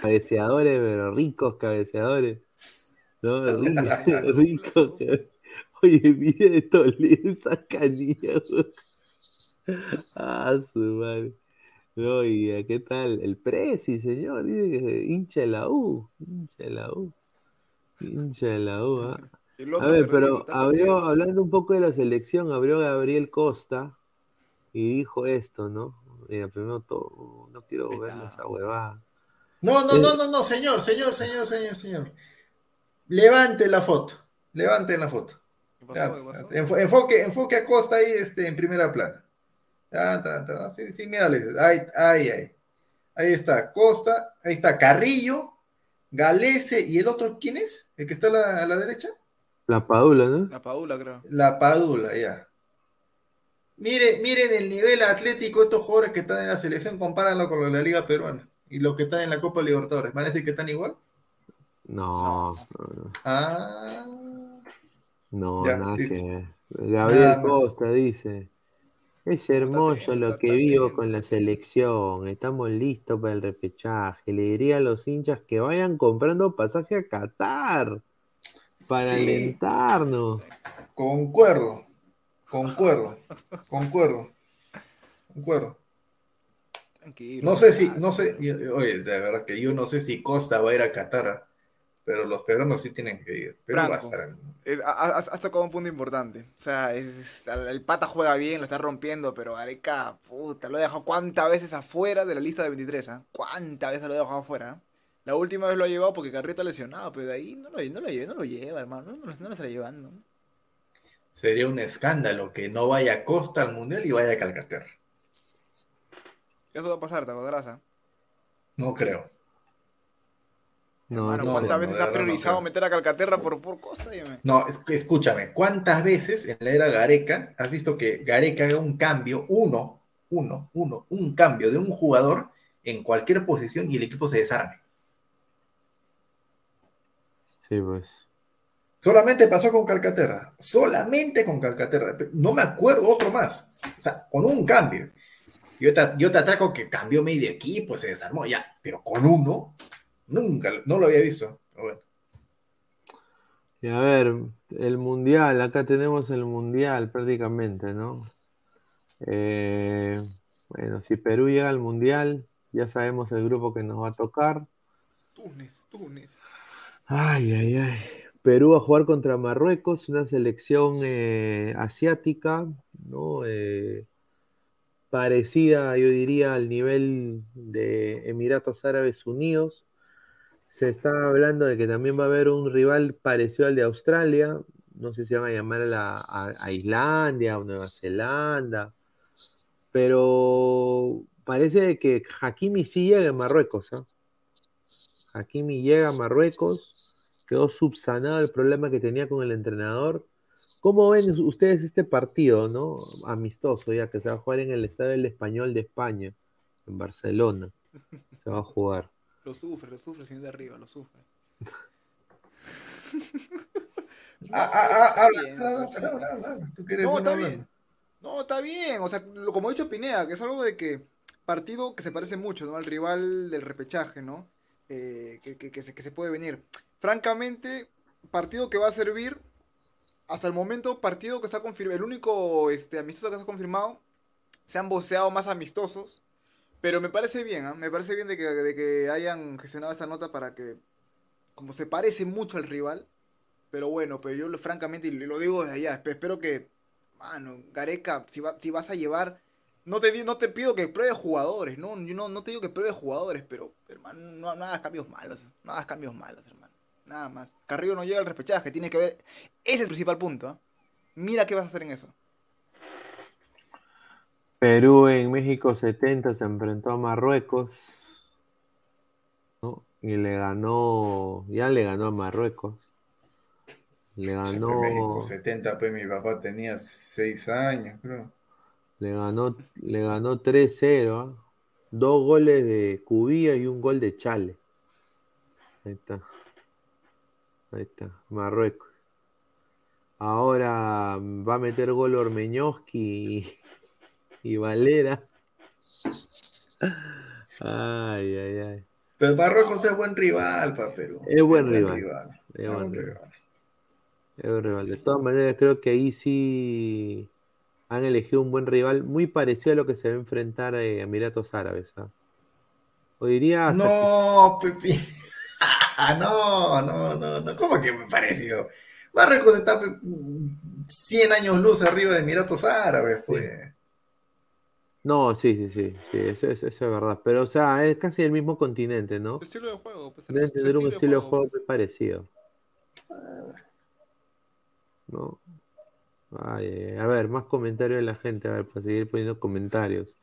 cabeceadores, pero ricos cabeceadores. ¿no? Ri- Ricos. Oye, mire esto, esa canilla. Ah, su madre. No, y ¿qué tal? El Prezi, señor, dice que hincha de la U, hincha de la U, hincha de la U, ¿ah? A ver, pero abrió, hablando un poco de la selección, abrió Gabriel Costa y dijo esto, ¿no? Mira, primero todo, no quiero ver esa huevada. No, no, Eh, no, no, no, señor, señor, señor, señor, señor. Levante la foto, levante la foto. ¿Qué pasó? Ya, ¿Qué pasó? enfo- enfoque, enfoque a Costa ahí este, en primera plana. Ya, ta, ta, sí, sí, mírale. Ahí, ahí, ahí. Ahí está Costa, ahí está Carrillo, Galese y el otro, ¿quién es? ¿El que está a la, a la derecha? La Padula, ¿no? La Paula, creo. La Padula, ya. Mire, miren el nivel atlético de estos jugadores que están en la selección, compáranlo con los de la Liga Peruana y los que están en la Copa Libertadores. ¿Van a decir que están igual? No, no, Ah, no, Ya, nada listo. que ver. Gabriel Nada. Costa dice, es hermoso lo que vivo con la selección, estamos listos para el repechaje. Le diría a los hinchas que vayan comprando pasaje a Qatar para Sí. alentarnos. concuerdo, concuerdo, concuerdo, concuerdo. Tranquilo. No sé si, no sé, oye, de verdad que yo no sé si Costa va a ir a Qatar, pero los peruanos sí tienen que ir. Pero va a Franco. estar en- Es- has, has tocado un punto importante. O sea, es- el, pata juega bien, lo está rompiendo, pero Areca, puta, lo he dejado cuántas veces afuera de la lista de 23, ¿ah? ¿Cuántas veces lo he dejado afuera? ah? La última vez lo ha llevado porque Carrillo está lesionado, pero de ahí no lo, no lo, lleva, no lo lleva, hermano. No, lo- no lo está llevando. Sería un escándalo que no vaya Costa al Mundial y vaya a Calcaterra. Eso va a pasar, ¿te acordarás? ah? No creo. No, Hermano, no, no, ¿cuántas no, veces no priorizado creo. meter a Calcaterra por, por Costa? Dime. No, es- escúchame, ¿cuántas veces en la era Gareca has visto que Gareca haga un cambio, uno, uno, uno, un cambio de un jugador en cualquier posición y el equipo se desarme? Sí, pues. Solamente pasó con Calcaterra, solamente con Calcaterra. No me acuerdo otro más. O sea, con un cambio. Yo te, yo te atraco que cambió medio equipo, se desarmó, ya, pero con uno, nunca, no lo había visto. Pero bueno. Y a ver, el mundial, acá tenemos el mundial prácticamente, ¿no? Eh, bueno, si Perú llega al mundial, ya sabemos el grupo que nos va a tocar. Túnez, Túnez. Ay, ay, ay. Perú va a jugar contra Marruecos, una selección eh, asiática, ¿no? Eh, parecida, yo diría, al nivel de Emiratos Árabes Unidos. Se está hablando de que también va a haber un rival parecido al de Australia. No sé si van a llamar a, la- a- Islandia o Nueva Zelanda. Pero parece que Hakimi sí llega a Marruecos. ¿ah? Hakimi llega a Marruecos. Quedó subsanado el problema que tenía con el entrenador. ¿Cómo ven ustedes este partido, no? Amistoso, ya que se va a jugar en el Estadio del Español de España, en Barcelona. Se va a jugar. Lo sufre, lo sufre, señor de arriba, lo sufre. No, está bien. No, está bien. O sea, lo, como ha dicho Pineda, que es algo de que partido que se parece mucho, ¿no? Al rival del repechaje, ¿no? Eh, que, que- que se, que se puede venir. Francamente, partido que va a servir, hasta el momento, partido que se ha confirmado, el único este, amistoso que se ha confirmado, se han voceado más amistosos, pero me parece bien, ¿ah? Me parece bien de que, de que hayan gestionado esa nota para que, como se parece mucho al rival, pero bueno, pero yo francamente, y lo digo desde allá, espe- espero que Mano, Gareca, si, va- si vas a llevar. No te, no te pido que pruebes jugadores, no, yo no, no te digo que pruebes jugadores, pero, hermano, no, no cambios malos, no hagas cambios malos, hermano. Nada más. Carrillo no llega al repechaje, tiene que ver. Ese es el principal punto, ¿ah? Mira qué vas a hacer en eso. Perú en México 70 se enfrentó a Marruecos. ¿no? Y le ganó, ya le ganó a Marruecos. Le ganó, pues, México 70, pues mi papá tenía 6 años, creo. le ganó, le ganó 3-0. ¿ah? Dos goles de Cubilla y un gol de Chale. Ahí está. Ahí está, Marruecos. Ahora va a meter gol Ormeñoski y, y Valera. Ay, ay, ay. Pero Marruecos es buen rival para Perú. Es buen rival. Es Es buen buen rival. rival. Es un rival. De todas maneras, creo que ahí sí han elegido un buen rival, muy parecido a lo que se va a enfrentar eh, a Emiratos Árabes. ¿ah? O diría No, Pepi. No, no, no, no. ¿Cómo que me parecido? Marruecos está pe, 100 años luz arriba de Emiratos Árabes, pues. No, sí, sí, sí, sí, eso, eso- eso es verdad. Pero, o sea, es casi el mismo continente, ¿no? Su estilo de juego, pues. Debe tener un estilo de juego muy parecido. Ah. ¿No? Ay. a ver, más comentarios de la gente, a ver, para seguir poniendo comentarios.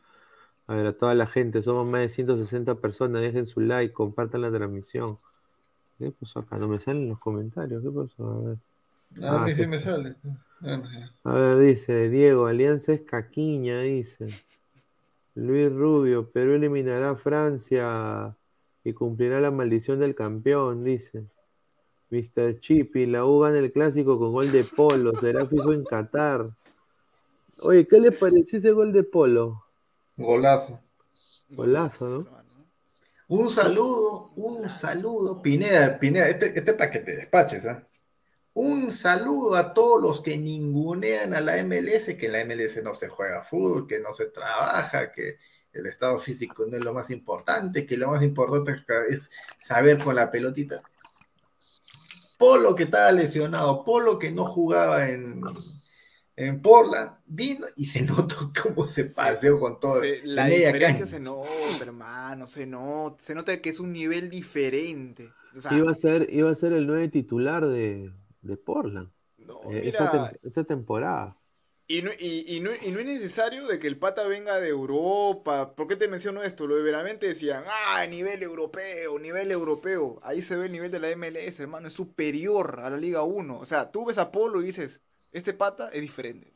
A ver, a toda la gente, somos más de 160 personas, dejen su like, compartan la transmisión. ¿Qué pasó acá? No me salen los comentarios, ¿qué pasó? A ver. A Ah, mí sí. sí me sale. A ver, dice Diego, Alianza es caquiña, dice. Luis Rubio, Perú eliminará a Francia y cumplirá la maldición del campeón, dice. Mr. Chippy, la U gana el clásico con gol de Polo, será fijo en Qatar. Oye, ¿qué le pareció ese gol de Polo? Golazo. Golazo, ¿no? Un saludo, un saludo. Pineda, Pineda, este, este para que te despaches, ¿ah? Un saludo a todos los que ningunean a la MLS, que en la MLS no se juega fútbol, que no se trabaja, que el estado físico no es lo más importante, que lo más importante es saber con la pelotita. Polo que estaba lesionado, Polo que no jugaba en, en Portland, vino y se notó cómo se Sí. paseó con todo. Se- la media diferencia cancha. se nota, hermano, se nota, se nota que es un nivel diferente. O sea, Iba a ser, iba a ser el nuevo titular de, de Portland no, eh, mira, esa, tem- esa temporada. Y no, y, y no, y no es necesario de que el pata venga de Europa. ¿Por qué te menciono esto? Lo de Veramente decían, ah, nivel europeo, nivel europeo. Ahí se ve el nivel de la MLS, hermano, es superior a la Liga 1. O sea, tú ves a Polo y dices, este pata es diferente.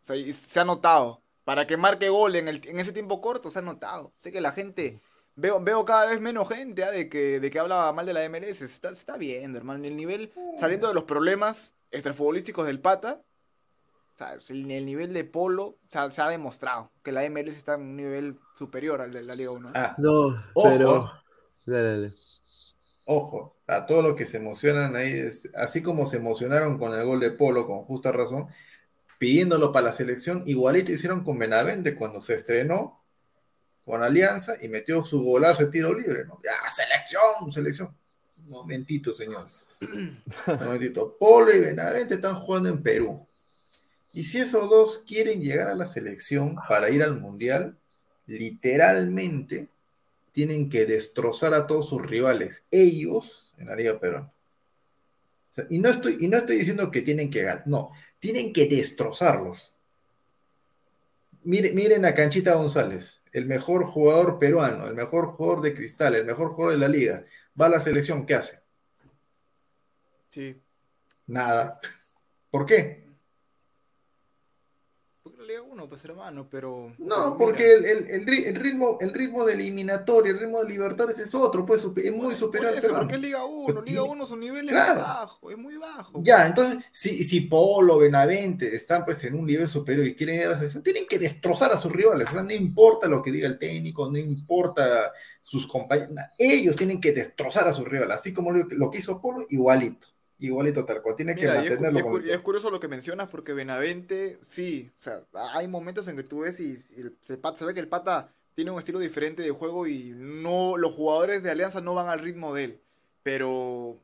O sea, se ha notado. Para que marque gol en, el, en ese tiempo corto, se ha notado. Sé que la gente, veo, veo cada vez menos gente ah, de, que, de que habla mal de la MLS. Se está, se está viendo, hermano. El nivel, saliendo de los problemas extrafutbolísticos del pata, O sea, el, el nivel de Polo o sea, se ha demostrado que la MLS está en un nivel superior al de la Liga 1. Ah, No, Ojo. pero. Dale, dale. Ojo, a todos los que se emocionan ahí, así como se emocionaron con el gol de Polo, con justa razón, pidiéndolo para la selección, igualito hicieron con Benavente cuando se estrenó con Alianza y metió su golazo de tiro libre, ¿no? ¡Ya, selección, selección! Un momentito, señores. Un momentito. Polo y Benavente están jugando en Perú. Y si esos dos quieren llegar a la selección para ir al Mundial, literalmente tienen que destrozar a todos sus rivales, ellos en la Liga. O sea, y, no estoy, y no estoy diciendo que tienen que ganar, no, tienen que destrozarlos. Miren, miren a Canchita González, el mejor jugador peruano, el mejor jugador de cristal, el mejor jugador de la liga. Va a la selección, ¿qué hace? Sí. Nada. ¿Por qué? Liga 1, pues hermano, pero. No, pero porque el, el- el ri- el ritmo, el ritmo de eliminatoria, el ritmo de Libertadores es otro, pues es muy por superior al eso, peruano. porque es Liga 1, Pero Liga tiene- 1 su nivel Claro. es bajo, es muy bajo. Ya, entonces, si, si Polo, Benavente están pues en un nivel superior y quieren ir a la selección, tienen que destrozar a sus rivales. O sea, no importa lo que diga el técnico, no importa sus compañeros, ellos tienen que destrozar a sus rivales, así como lo, lo que hizo Polo, igualito, igualito cual. Tiene que Mira, mantenerlo y es y curioso lo que mencionas porque Benavente, sí, o sea, hay momentos en que tú ves y, y el- se, se ve que el pata tiene un estilo diferente de juego y no los jugadores de Alianza no van al ritmo de él. Pero, o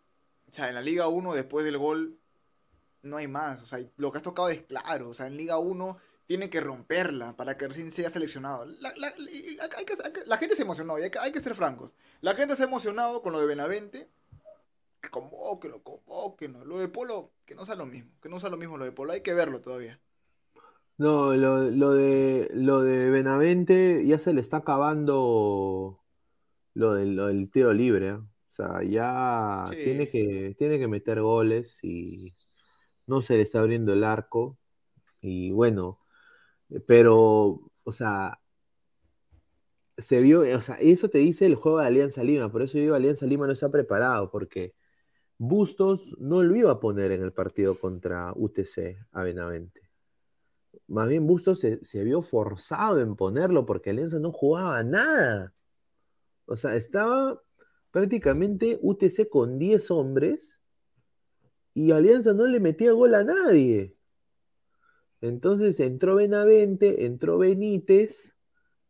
sea, en la Liga 1 después del gol no hay más. O sea, lo que has tocado es claro. O sea, en Liga 1 tiene que romperla para que recién sea seleccionado. La, la- y- y- hay que- hay que- la gente se emocionó y hay que, hay que ser francos. La gente se ha emocionado con lo de Benavente que convóquenlo, convóquenlo. Lo de Polo, que no sea lo mismo, que no sea lo mismo lo de Polo, hay que verlo todavía. No, lo, lo de lo de Benavente ya se le está acabando lo del, lo del tiro libre, ¿eh? O sea, ya Sí. tiene que, tiene que meter goles y no se le está abriendo el arco. Y bueno, pero, o sea, se vio, o sea, eso te dice el juego de Alianza Lima, por eso yo digo Alianza Lima no está preparado, porque Bustos no lo iba a poner en el partido contra UTC a Benavente. Más bien Bustos se, vio forzado en ponerlo porque Alianza no jugaba nada. O sea, estaba prácticamente UTC con 10 hombres y Alianza no le metía gol a nadie. Entonces entró Benavente, entró Benítez.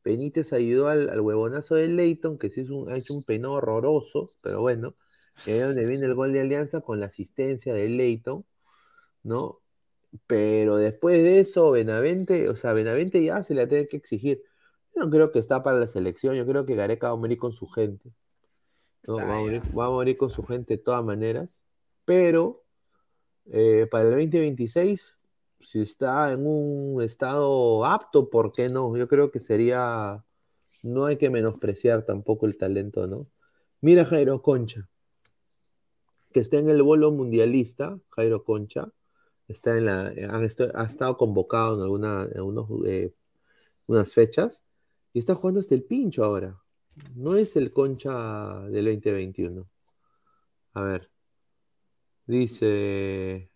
Benítez ayudó al, al huevonazo de Leighton, que sí es un- ha hecho un horroroso, pero bueno, y ahí es donde viene el gol de Alianza con la asistencia de Leighton, ¿no? Pero después de eso, Benavente, o sea, Benavente ya se le tiene que exigir. Yo no creo que está para la selección, yo creo que Gareca va a morir con su gente. ¿no? Está Va, a morir, ya. va a morir con su gente de todas maneras. Pero eh, para el 2026, si está en un estado apto, ¿por qué no? Yo creo que sería. No hay que menospreciar tampoco el talento, ¿no? Mira Jairo Concha, que está en el bolo mundialista, Jairo Concha, está en la, esto- ha estado convocado en alguna, eh, unas fechas y está jugando hasta el pincho ahora. No es el Concha del 2021. A ver. Dice.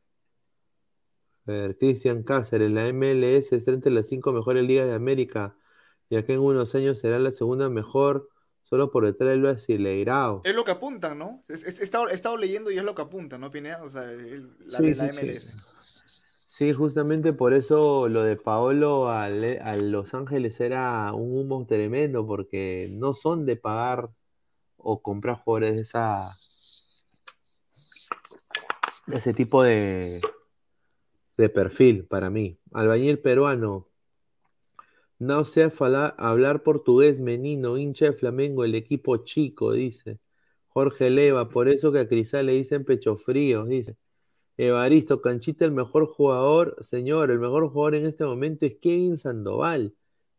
A ver, Cristian Cáceres, la MLS está entre las cinco mejores ligas de América y acá en unos años será la segunda mejor solo por detrás del Brasileirao. Es lo que apuntan, ¿no? He, estado, he estado leyendo y es lo que apuntan, ¿no, Pineda? O sea, el- la, Sí, la sí, MLS. sí. Sí, justamente por eso lo de Paolo a, Los Ángeles era un humo tremendo, porque no son de pagar o comprar jugadores de esa de ese tipo de, de perfil para mí. Albañil peruano. No sé hablar portugués, menino, hincha de Flamengo, el equipo chico, dice. Jorge Leva, por eso que a Crisal le dicen pecho frío, dice. Evaristo, Canchita, el mejor jugador, señor, el mejor jugador en este momento es Kevin Sandoval.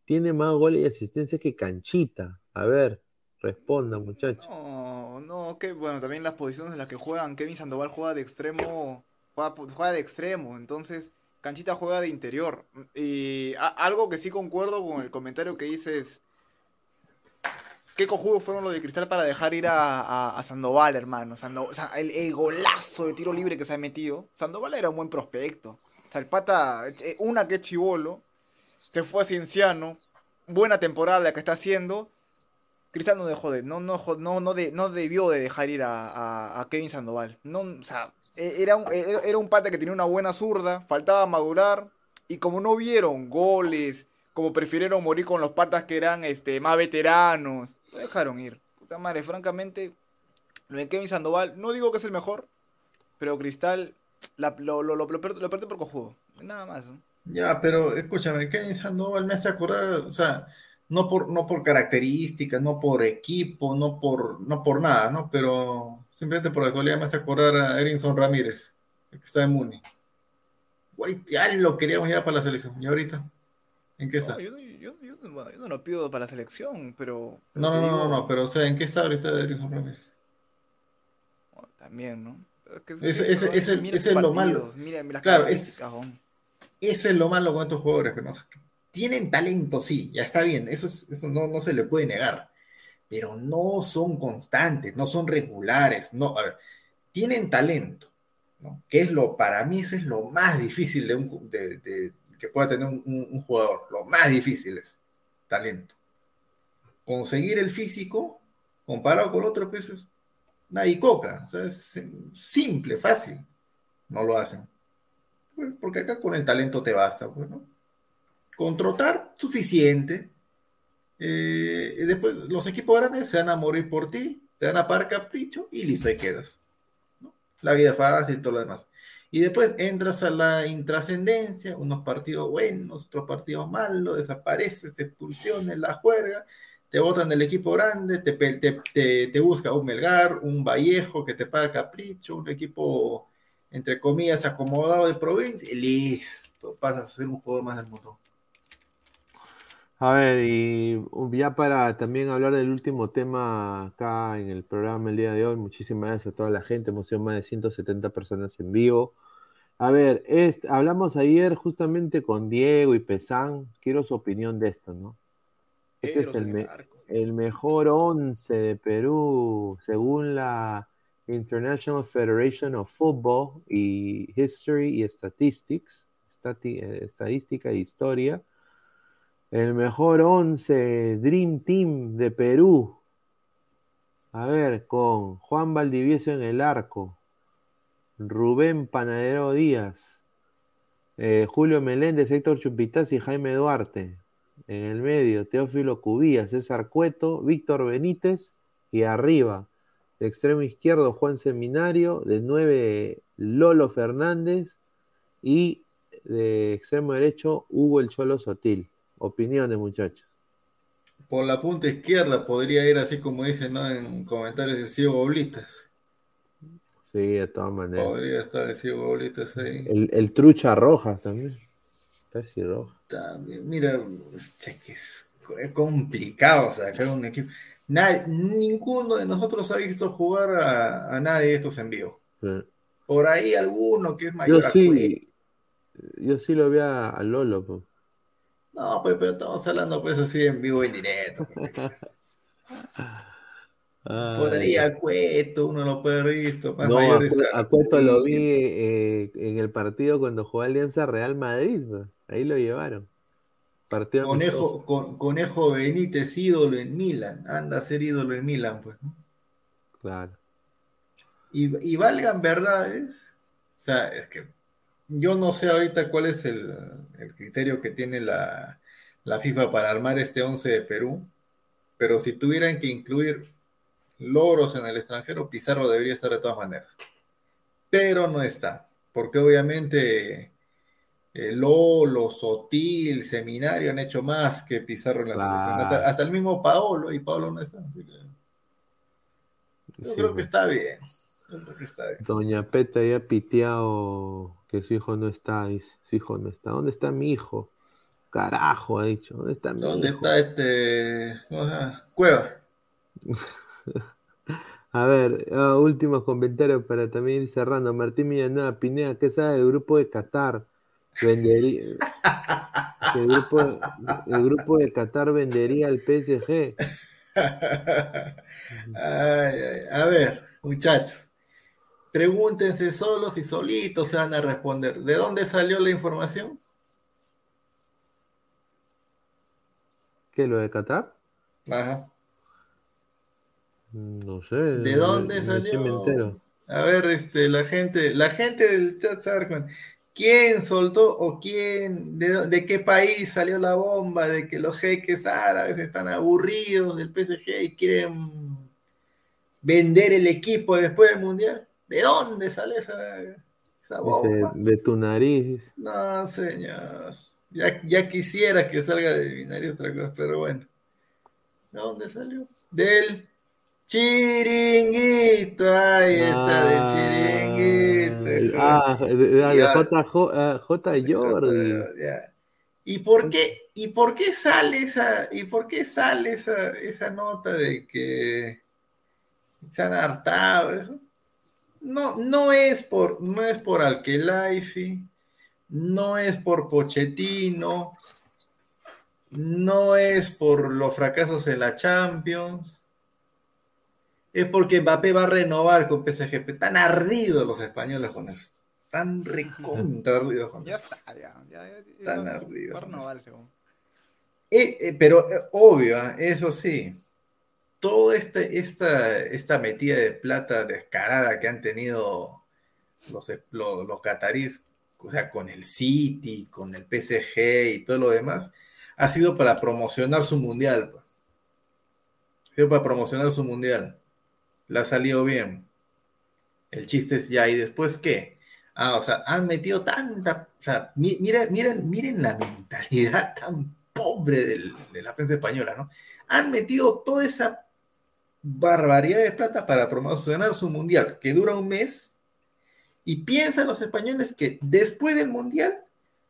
Tiene más goles y asistencias que Canchita. A ver, responda, muchachos. No, no, que bueno, también las posiciones en las que juegan, Kevin Sandoval juega de extremo, juega de extremo, entonces Canchita juega de interior. Y algo que sí concuerdo con el comentario que dices, qué cojudos fueron los de Cristal para dejar ir a, Sandoval, hermano. O sea, el, golazo de tiro libre que se ha metido, Sandoval era un buen prospecto. O sea, el pata, eh, una que chivolo, se fue a Cienciano, buena temporada la que está haciendo. Cristal no dejó de, no, no, no, no, no debió de dejar ir a, Kevin Sandoval. No, o sea, era un, era era un pata que tenía una buena zurda, faltaba madurar. Y como no vieron goles, como prefirieron morir con los patas que eran este, más veteranos, lo dejaron ir. Puta madre, francamente, lo de Kevin Sandoval, no digo que es el mejor, pero Cristal lo, lo, lo, lo pierde por cojudo. Nada más. ¿no? Ya, pero escúchame, Kevin Sandoval me hace acordar, o sea, no por, no por características, no por equipo, no por, no por nada, ¿no? Pero simplemente por la actualidad me hace acordar a Erinson Ramírez, el que está en Muni. Ya lo queríamos ya para la selección. ¿Y ahorita? ¿En qué está? No, yo, no- yo, yo, no- bueno, yo no lo pido para la selección, pero. No, no, no, no, pero o sea, ¿en qué está ahorita Erinson Ramírez? bueno, también, ¿no? Es que es- Ese- es lo malo. Mira, las Claro, es-. Eso es lo malo con estos jugadores, pero no, o sea, tienen talento, sí, ya está bien, eso, es- eso no, no se le puede negar, pero no son constantes, no son regulares, no, tienen talento. Que es lo, para mí eso es lo más difícil de un, que pueda tener un, un- jugador, lo más difícil es talento. Conseguir el físico, comparado con otros pesos, nadie coca, o sea, es simple, fácil, no lo hacen. Pues, porque acá con el talento te basta, pues, ¿no? Con trotar, suficiente. Eh, y después los equipos grandes se van a morir por ti, te van a pagar capricho y listo, ahí quedas. La vida fácil y todo lo demás. Y después entras a la intrascendencia, unos partidos buenos, otros partidos malos, desapareces, expulsiones, la juerga, te botan del equipo grande, te, te, te- te busca un Melgar, un Vallejo que te paga capricho, un equipo entre comillas, acomodado de provincia, y listo, pasas a ser un jugador más del mundo. A ver, y ya para también hablar del último tema acá en el programa el día de hoy, muchísimas gracias a toda la gente, hemos sido más de 170 personas en vivo. A ver, es- hablamos ayer justamente con Diego y Pesán, quiero su opinión de esto, ¿no? Este es el, me- mejor 11 de Perú, según la International Federation of Football y History y Statistics, eh, estadística e historia. El mejor 11 Dream Team de Perú. A ver, con Juan Valdivieso en el arco, Rubén Panadero Díaz, eh, Julio Meléndez, Héctor Chupitaz y Jaime Duarte. En el medio, Teófilo Cubía, César Cueto, Víctor Benítez y arriba, de extremo izquierdo, Juan Seminario, de 9, Lolo Fernández y de extremo derecho, Hugo El Cholo Sotil. Opiniones, muchachos. Por la punta izquierda podría ir así como dicen ¿no? en comentarios de Ciego Oblitas. Sí, de todas maneras. Podría estar el Ciego Oblitas ahí. El, el Trucha Rojas también. Casi roja. También, mira, es complicado sacar un equipo. Nadie- ninguno de nosotros ha visto jugar a, a nadie de estos en vivo. Sí. Por ahí alguno que es Yo mayor Cueto. sí, yo sí lo vi a, a Lolo. pues. No, pues, pero estamos hablando pues así en vivo y en directo. pues. Por ahí a Cueto, uno lo puede haber visto, más No, a, Cueto lo vi eh, en el partido cuando jugó Alianza Real Madrid. pues. Ahí lo llevaron. Partido. Conejo, con- Conejo Benítez, ídolo en Milan, anda a ser ídolo en Milan, pues. ¿no? Claro. Y, y valgan verdades, o sea, es que yo no sé ahorita cuál es el, el criterio que tiene la, la FIFA para armar este 11 de Perú, pero si tuvieran que incluir loros en el extranjero, Pizarro debería estar de todas maneras. Pero no está, porque obviamente eh, Lolo, Sotil, Seminario han hecho más que Pizarro en la Claro. selección. Hasta, hasta el mismo Paolo, y Paolo no está. Así que yo Sí, creo que está bien. Yo creo que está bien. Doña Peta ya ha piteado que su hijo no está. Su hijo no está. ¿Dónde está mi hijo? Carajo, ha dicho. ¿Dónde está mi ¿Dónde hijo? está este. Cueva? A ver, ah, últimos comentarios para también ir cerrando. Martín Villanueva, Pineda, ¿qué sabe del grupo de Qatar? Vendería, el, grupo, el grupo de Qatar vendería al PSG. Ay, ay, a ver, muchachos. Pregúntense solos y solitos se van a responder. ¿De dónde salió la información? ¿Qué, lo de Qatar? Ajá. No sé. ¿De dónde salió? A ver, este, la gente, la gente del chat sabe quién soltó o quién, de, de, qué país salió la bomba de que los jeques árabes están aburridos del PSG y quieren vender el equipo después del mundial. ¿De dónde sale esa, esa bomba? de tu nariz. No, señor. Ya, ya quisiera que salga de mi nariz otra cosa, pero bueno. ¿De dónde salió? Del chiringuito. Ahí está, del chiringuito. Ah, de, de, J, J, J, Jordi. ¿Y por qué, y por qué sale esa, y por qué sale esa, esa nota de que se han hartado eso? No, no es por, no es por Alkelaifi, no es por Pochettino, no es por los fracasos en la Champions, es porque Mbappé va a renovar con PSG. Están ardidos los españoles con eso. Están recontra ardidos con ya eso. Está, ya ya, ya, Están ardidos. Renovar. Eh, eh, pero eh, obvio, ¿ah? eso sí, toda este, esta, esta metida de plata descarada que han tenido los, los, los o sea, con el City, con el PSG y todo lo demás, ha sido para promocionar su mundial. Pues. Ha sido para promocionar su mundial. Le ha salido bien. El chiste es ya, ¿y después qué? Ah, o sea, han metido tanta. O sea, miren, miren, miren la mentalidad tan pobre de la prensa española, ¿no? Han metido toda esa barbaridad de plata para promocionar su mundial, que dura un mes, y piensan los españoles que después del mundial,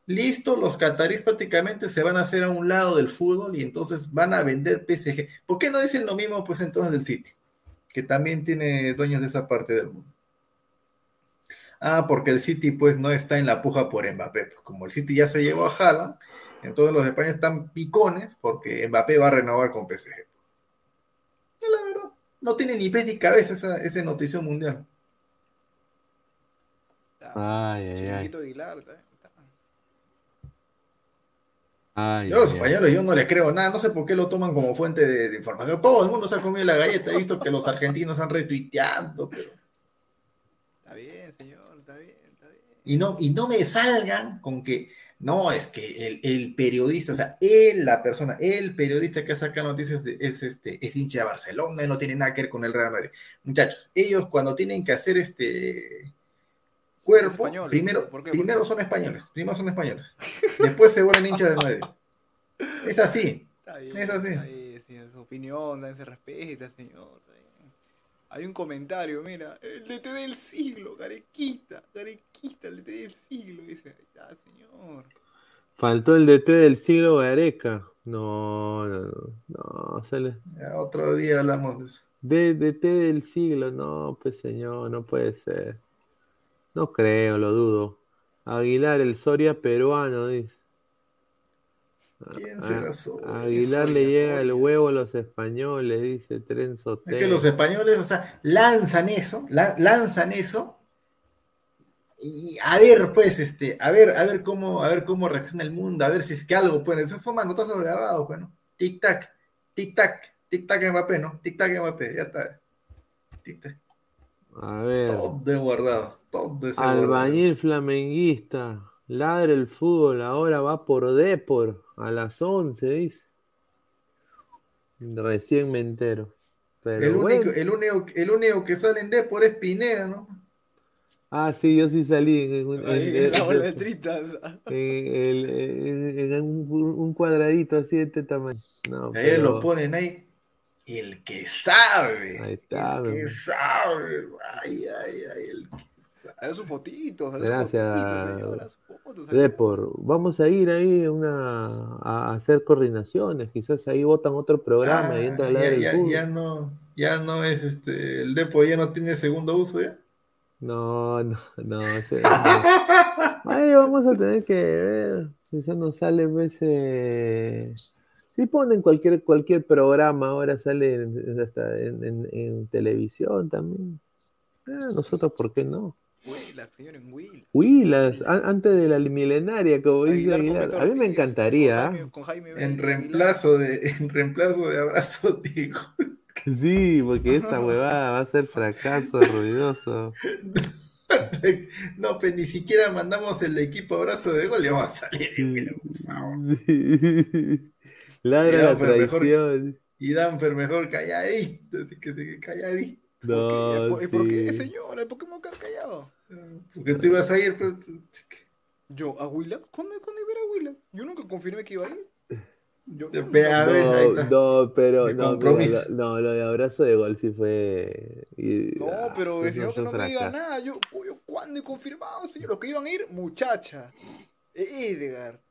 listo, los catarís prácticamente se van a hacer a un lado del fútbol y entonces van a vender PSG. ¿Por qué no dicen lo mismo pues entonces del City? Que también tiene dueños de esa parte del mundo. Ah, porque el City pues no está en la puja por Mbappé. Como el City ya se llevó a Haaland, entonces los españoles están picones porque Mbappé va a renovar con PSG la verdad, no tiene ni pez ni cabeza esa, esa noticia mundial. Ay, ay, ay. Aguilar, está, está. Ay, Yo a los ay, españoles yo no les creo nada, no sé por qué lo toman como fuente de, de información. Todo el mundo se ha comido la galleta, he visto que los argentinos han retuiteado, pero... Está bien, señor, está bien, está bien. Y no, y no me salgan con que no, es que el, el, periodista, o sea, él, la persona, el periodista que saca noticias de, es, este, es hincha de Barcelona y no tiene nada que ver con el Real Madrid. Muchachos, ellos cuando tienen que hacer este cuerpo, español, primero, ¿por qué? primero ¿Por qué? son españoles, primero son españoles, después se vuelven hinchas de Madrid. Es así. Bien, Es así. bien, su opinión, se respeta, señor. Hay un comentario, mira, el DT del siglo, Garequita, Garequita, el DT del siglo, dice, ahí está, señor. Faltó el DT del siglo Gareca. No, no, no. no se le... Ya otro día hablamos de eso. D- DT del siglo, no, pues señor, no puede ser. No creo, lo dudo. Aguilar, el Soria peruano, dice. ¿Quién será Soria? Aguilar le llega Soria? el huevo a los españoles, dice Trenzo Es que los españoles, o sea, lanzan eso, la- lanzan eso, y a ver, pues, este, a ver, a ver cómo, a ver cómo reacciona el mundo, a ver si es que algo, pues, esos son manotazos grabados, pues, ¿no? Tic tac, tic tac, tic tac Mbappé, ¿no? Tic tac Mbappé, ya está. Tic tac. A ver. Todo es guardado, todo es guardado. Albañil flamenguista. Ladre el fútbol, ahora va por Depor a las 11, dice. Recién me entero. Pero El único, bueno. el, único, el único que sale en Depor es Pineda, ¿no? Ah, sí, yo sí salí en, Ahí, en- en- en- en- un, un cuadradito así de este tamaño. No, ahí pero lo ponen ahí. El que sabe. ahí está. El que sabe. Ay, ay, ay. El sus fotitos, dale Gracias, fotitos, fotos, Depor, vamos a ir ahí a, una, a hacer coordinaciones. Quizás ahí votan otro programa y entra a Ah, ya, ya, ya no, ya no es este, el Depo ya no tiene segundo uso ya. No, no, no. ese- no. Ahí vamos a tener que ver. Quizás nos sale eh, Si ponen cualquier, cualquier programa, ahora sale en, hasta en, en- en televisión también. Ah, nosotros, ¿por qué no? Willax, señor, en Willax. A- antes de la milenaria, como dice Aguilar A mí me encantaría. Con Jaime, con Jaime En reemplazo de, en reemplazo de abrazo, digo. Sí, porque esa huevada va a ser fracaso ruidoso. No, pues ni siquiera mandamos el equipo abrazo de gol y vamos a salir. mira, por favor. Ladra Mira, la pero mejor- traición. Y Danfer mejor calladito, así que se calladito. No, ¿Y por qué, sí. señor? ¿Por qué me voy a quedar callado? Porque tú ibas a ir, pero Yo, ¿a Willax? ¿Cuándo, ¿Cuándo iba a ir a Willax? Yo nunca confirmé que iba a ir. Yo, no, pega, no, ves, ahí No, está. no, pero no, compromiso. lo, no, lo de abrazo de gol sí fue. y- No, ah, pero el señor que no me diga nada. Yo, yo, ¿cuándo he confirmado, señor? Los que iban a ir, muchacha. Edgar.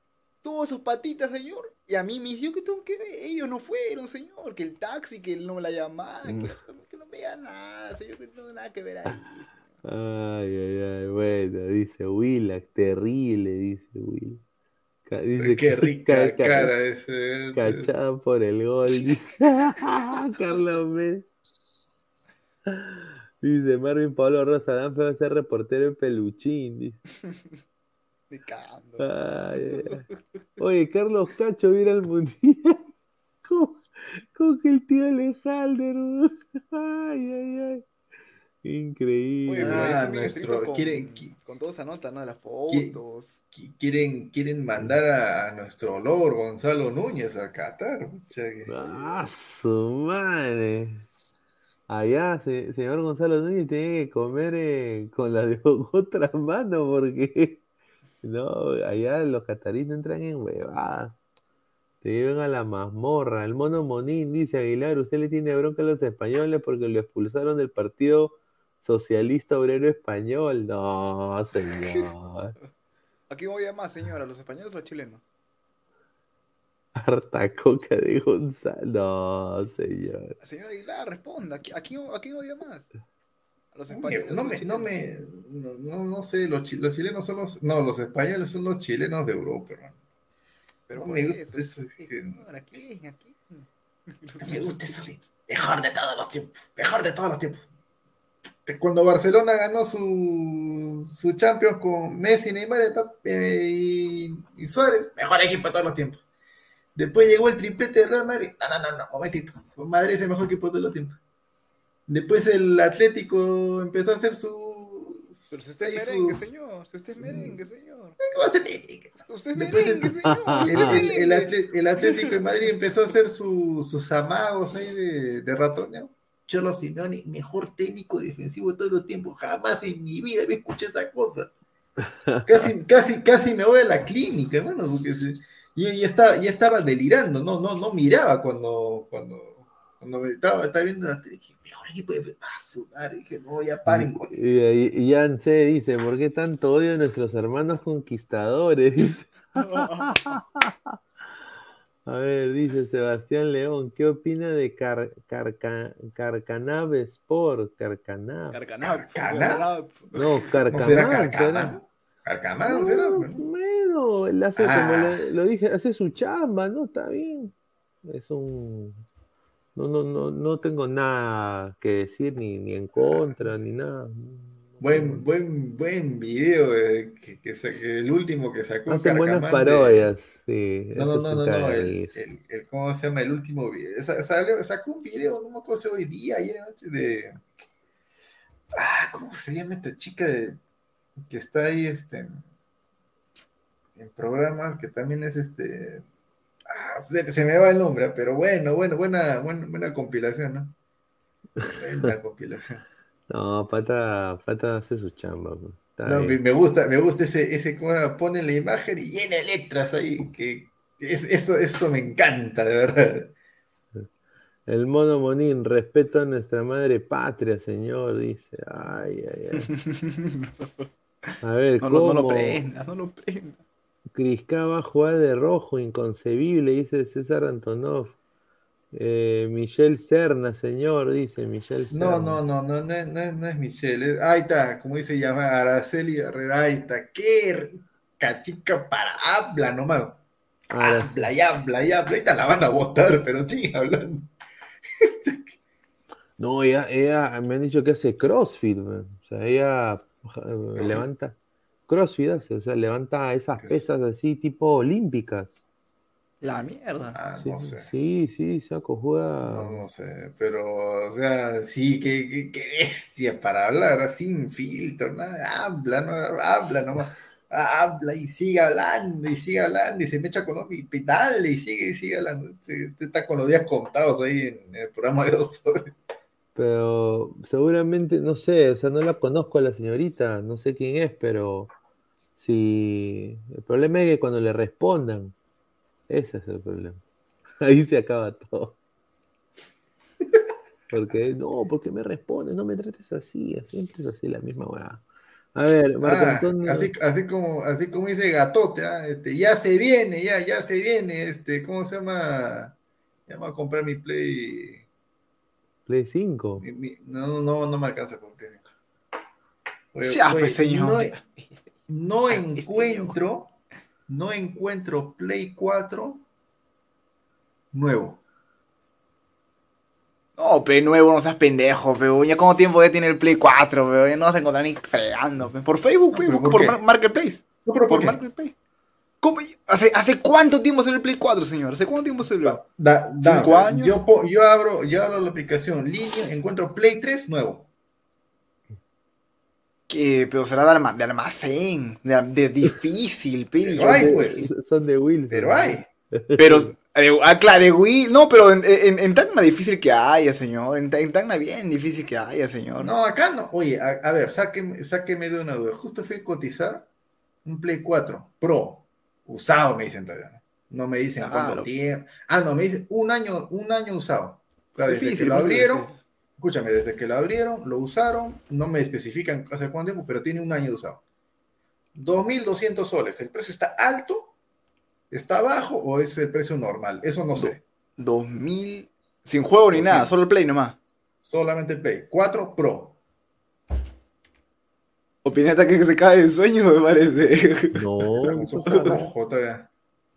Todos esos patitas, señor. Y a mí me dijo que tengo que ver. Ellos no fueron, señor. Que el taxi, que él no me la llamaba. Que, que no me diga nada, señor. Que no tengo nada que ver ahí. Ay, ay, ay, bueno, dice Willax, terrible, dice Will. Dice Qué rica ca- ca- cara ese. Cachada por el gol, dice Carlos. Dice Marvin Pablo Rosa, Danfe va a ser reportero en Peluchín. dice. Me cagando. Ay, ay. Oye, Carlos Cacho viene al mundial. Que el tío Alejandro. Ay, ay, ay. Increíble. Oye, pero Ah, nuestro- con, quieren- qui- con toda esa nota, ¿no? Las fotos. Qui- Quieren, quieren mandar a, a nuestro olor Gonzalo Núñez a Qatar. Ah, su madre. Allá, se- señor Gonzalo Núñez tiene que comer eh, con la de otra mano porque no, allá los cataríes no entran en huevadas. Te llevan a la mazmorra. El mono Monín dice Aguilar, usted le tiene bronca a los españoles porque lo expulsaron del partido socialista obrero español. No, señor. ¿A quién voy a más, señora? ¿A los españoles o los chilenos? Harta coca de Gonzalo. No, señor. Señor Aguilar, responda. ¿A qui- a quién, a quién odia más? ¿A los españoles? No me, no me, no, no, sé, los, chi- los chilenos son los, no, los españoles son los chilenos de Europa, hermano. Pero no ¿por me gusta eso? Me gusta eso de mejor de todos los tiempos, mejor de todos los tiempos. Cuando Barcelona ganó su, su Champions con Messi, Neymar Mbappé, y, y Suárez, mejor equipo de todos los tiempos. Después llegó el triplete de Real Madrid. No, no, no, no, momentito. Madrid es el mejor equipo de todos los tiempos. Después el Atlético empezó a hacer su. Pero si usted es merengue, sus- señor. Si usted es merengue, señor. ¿Qué va a hacer? Usted es merengue, el- señor. El, el- el merengue. Atlético de Madrid empezó a hacer su- sus amagos ahí de, de ratoneo. Cholo Simeone, mejor técnico defensivo de todos los tiempos. Jamás en mi vida me escuché esa cosa. Casi, casi, casi me voy a la clínica, hermano, porque se- yo ya estaba, ya estaba delirando, no, no, no miraba cuando, cuando, cuando me estaba, estaba viendo la tele, dije, mejor equipo de ah, su madre, dije, no, ya paren. Y, ahí- y Jan C dice, ¿por qué tanto odio a nuestros hermanos conquistadores? A ver, dice Sebastián León, ¿qué opina de Car Carca- Carcanab Sport? Carcanab. Carcanap. Carcanap. No, ¿No Carcanab. será ¿será? Carcamán? ¿Carcamán será? No, bueno, él hace Ah. como le- lo dije, hace su chamba, ¿no? Está bien. Es un... No, no, no, no tengo nada que decir ni, ni en contra, ni nada. Buen, buen, buen video eh, que, que sa- que el último que sacó Hacen buenas de- parodias, sí. No, no, no, no, no, el, risa. el- el- ¿cómo se llama? El último video. Sa- salió- sacó un video, no me acuerdo hoy día, ayer anoche, de. Ah, ¿cómo se llama esta chica de- que está ahí este, en programas que también es este. ah, se, se me va el nombre, pero bueno, bueno, buena, buena, buena compilación, ¿no? Buena compilación. No, Pata, Pata hace su chamba. pues. No, me, gusta, me gusta ese, ese cómo pone la imagen y llena de letras ahí, que es- eso, eso me encanta, de verdad. El mono Monín, respeto a nuestra madre patria, señor, dice. Ay, ay, ay. A ver, No, lo- no lo ¿cómo? prenda, no lo prenda. Crisca va a jugar de rojo, inconcebible, dice César Antonov. Eh, Michelle Serna, señor, dice Michelle Serna. No, no, no, no, no, es- no, es- no es Michelle. es- ahí está, como dice llama Araceli Herrera, ahí está. Qué cachica para habla nomás. Habla y habla y habla. Ahorita la van a votar, pero sigue hablando. No, ella, ella me han dicho que hace CrossFit, man. o sea, ella eh, levanta CrossFit, hace, o sea, levanta esas pesas así tipo olímpicas. La mierda. Ah, Sí, no sé. sí, sí, saco, juega. No, no sé, pero, o sea, sí, qué, qué, qué bestia para hablar, sin filtro, nada, habla, no, habla nomás, habla y sigue hablando y sigue hablando y se me echa con y dale y sigue y sigue hablando. Sí, Usted está con los días contados ahí en el programa de dos horas. Pero seguramente, no sé, o sea, no la conozco a la señorita, no sé quién es, pero si el problema es que cuando le respondan, ese es el problema. Ahí se acaba todo. Porque, no, porque me respondes, no me trates así, siempre es así la misma weá. A ver, Marco Ah, Antonio. así, así como, así como dice Gatote, ah, este, ya se viene, ya, ya se viene, este, ¿cómo se llama? Ya me voy a comprar mi Play. Play 5. mi- mi- no, no, no me alcanza con Play 5. Oye, Ya, oye, pues, señor. No, no Este encuentro, no encuentro Play 4 nuevo. No, pe nuevo, no seas pendejo, pe. Ya como tiempo ya tiene el Play 4, pe. Ya no vas a encontrar ni fregando, pe. Por Facebook, pe. ¿por por qué? Mar- Marketplace. No, pero ¿por? Marketplace. ¿Cómo? ¿Hace, ¿Hace cuánto tiempo salió el Play 4, señor? ¿Hace cuánto tiempo salió? Da- da- ¿Cinco años? Yo abro, yo abro la aplicación línea, encuentro Play 3 nuevo. Que, pero será de, de almacén, de, de difícil, pe. Pero hay, pues. Son de Wilson. Pero hay. Pero, eh, ah, claro, de Wii, no, pero en, en, en Tacna difícil que haya, señor. En, en Tacna bien difícil que haya, señor. No, acá no. Oye, a, a ver, sáqueme, sáqueme de una duda. Justo fui a cotizar un Play 4 Pro, usado, me dicen todavía. No me dicen Claro. cuánto tiempo. Ah, no, me dicen un año, un año usado. O sea, desde que Difícil, lo abrieron. Escúchame, desde que lo abrieron, lo usaron, no me especifican hace cuánto tiempo, pero tiene un año de usado. 2.200 soles. ¿El precio está alto? ¿Está bajo o es el precio normal? Eso no sé. 2000, sin juego ni nada, solo el Play nomás. Solamente el Play. 4 Pro. Opineta que se cae de sueño, me parece. No,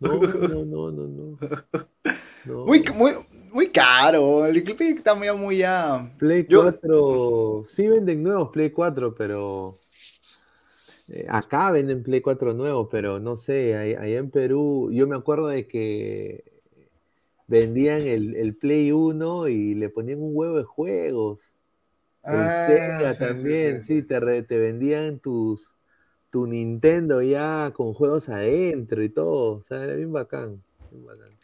no, no, no, no. No. Muy, muy, muy caro. El Play está muy, muy ya. Play Yo- 4, sí venden nuevos Play 4, pero eh, acá venden Play 4 nuevos, pero no sé, ahí- allá en Perú, yo me acuerdo de que vendían el, el Play 1 y le ponían un huevo de juegos. El Ah, Sega sí, sí, también, sí, sí, te, re- te vendían tus tu Nintendo ya con juegos adentro y todo, o sea, era bien bacán. bien bacán.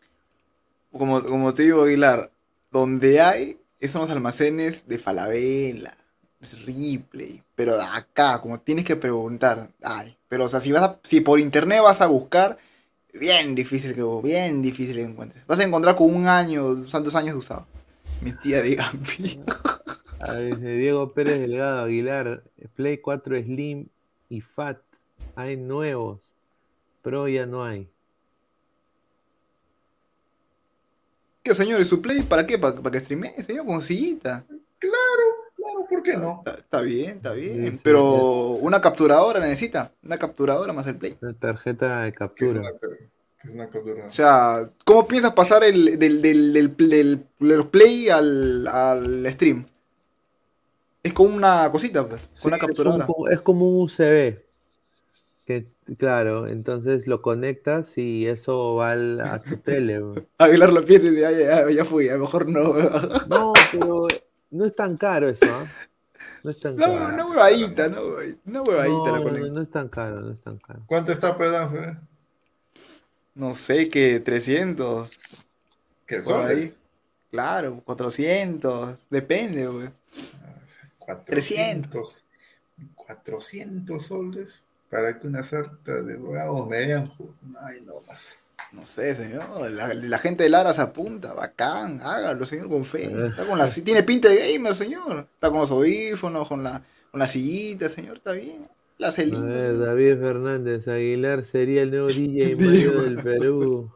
Como, como te digo, Aguilar, donde hay, son los almacenes de Falabella, es Ripley, pero acá, como tienes que preguntar, ay, pero o sea, si vas a- si por internet vas a buscar, bien difícil que bien difícil que encuentres. Vas a encontrar con un año, santos años de usado. Mi tía de Gambi. A ver, Diego Pérez Delgado Aguilar, Play 4 Slim y Fat, hay nuevos, Pro ya no hay. ¿Qué señor? ¿Y su play? ¿Para qué? ¿Para, para que streamee, señor? Con sillita. Claro, ¿por qué no? Está, está bien, está bien. Sí, sí, pero una capturadora necesita. Una capturadora más el play. Una tarjeta de es captura. es una captura. O sea, ¿cómo piensas pasar el, del, del, del, del- del play al, al stream? Es como una cosita, pues, Sí, con una es, un- capturadora. como- es como un USB. Que, claro, entonces lo conectas y eso va al- a tu tele. Aguilar lo piensa y dice, "Ay, ya, ya fui, a lo mejor no. No, pero no es tan caro eso, ¿ah? No es tan caro. una huevadita, ¿no? Una huevadita la No, conecta. no, no es tan caro, no es tan caro. ¿Cuánto está, perdón? Fe? No sé, que 300. ¿Qué son? ahí. Claro, 400. Depende, güey. 400. 400 soles para que una sarta de huevos me vean. Ay, no más. No sé, señor. La, la gente de Lara se apunta. Bacán. Hágalo, señor, con fe. Está con la, tiene pinta de gamer, señor. Está con los audífonos, con la, con la sillita, señor. Está bien. La hace A lindo. ver, David Fernández Aguilar sería el nuevo DJ del Perú.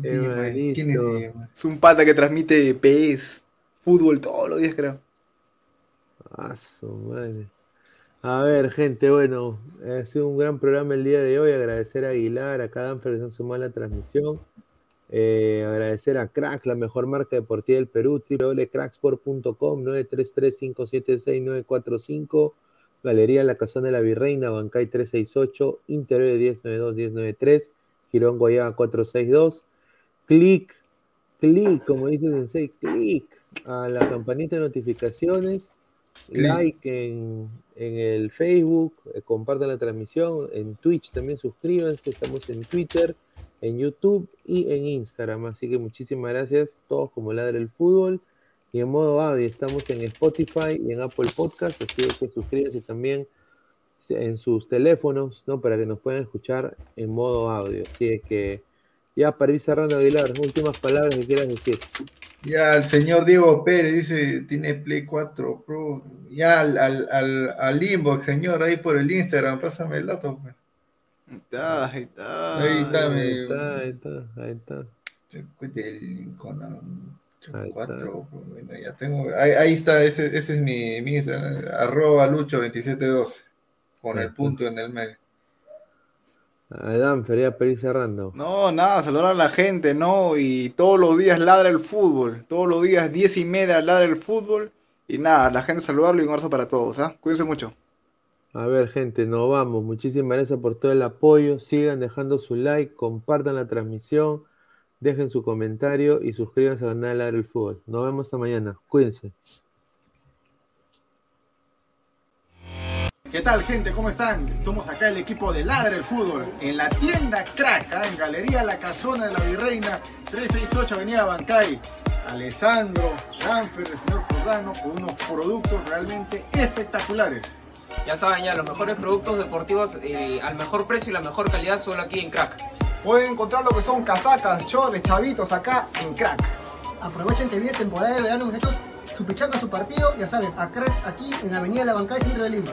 ¿Qué man? ¿Quién es man? Es un pata que transmite PS, fútbol todos los días, creo. Ah, su madre. A ver, gente, bueno, ha sido un gran programa el día de hoy. Agradecer a Aguilar, a cada Danfer que se han sumado a la transmisión. Eh, agradecer a Crack, la mejor marca deportiva del Perú, www.cracksport.com, 933-576-945, Galería La Casona de la Virreina, Bancay 368, Interior 1092-1093, Girón Guayaba 462. Clic, clic, como dice Sensei, clic a la campanita de notificaciones, like en, el Facebook, eh, compartan la transmisión, en Twitch también suscríbanse, estamos en Twitter, en YouTube y en Instagram. Así que muchísimas gracias, todos como Ladre el Fútbol. Y en modo audio estamos en Spotify y en Apple Podcast, así que suscríbanse también en sus teléfonos, ¿no? Para que nos puedan escuchar en modo audio. Así que ya para ir cerrando, Aguilar, últimas palabras que quieras decir. Ya el señor Diego Pérez dice, tiene Play 4 Pro. Ya al, al, al, al inbox, señor, ahí por el Instagram, pásame el dato. pues. Ahí está, ahí está. Ahí está, Ahí está, ahí está, ahí está. Um, Ahí 4, bueno, ya tengo, ahí, ahí está, ese, ese es mi, mi Instagram, arroba lucho2712, con Ahí el está. punto en el medio. Adán, para ir cerrando. No, nada, saludar a la gente, ¿no? Y todos los días ladra el fútbol. Todos los días, diez y media, ladra el fútbol. Y nada, la gente saludarlo y un abrazo para todos, ¿ah? Cuídense mucho. A ver, gente, nos vamos. Muchísimas gracias por todo el apoyo. Sigan dejando su like, compartan la transmisión, dejen su comentario y suscríbanse al canal de Ladre el Fútbol. Nos vemos esta mañana. Cuídense. ¿Qué tal gente? ¿Cómo están? Estamos acá el equipo de Ladre el Fútbol en la tienda Crack, ¿ah? en Galería La Casona de la Virreina, 368 Avenida Bancay. Alessandro, Danfer, el señor Jordano, con unos productos realmente espectaculares. Ya saben, ya los mejores productos deportivos eh, al mejor precio y la mejor calidad solo aquí en Crack. Pueden encontrar lo que son casacas, chores, chavitos acá en Crack. Aprovechen que viene temporada de verano, muchachos. Su pichanga, su partido, ya saben, a crack aquí en Avenida La Bancay, centro de Lima.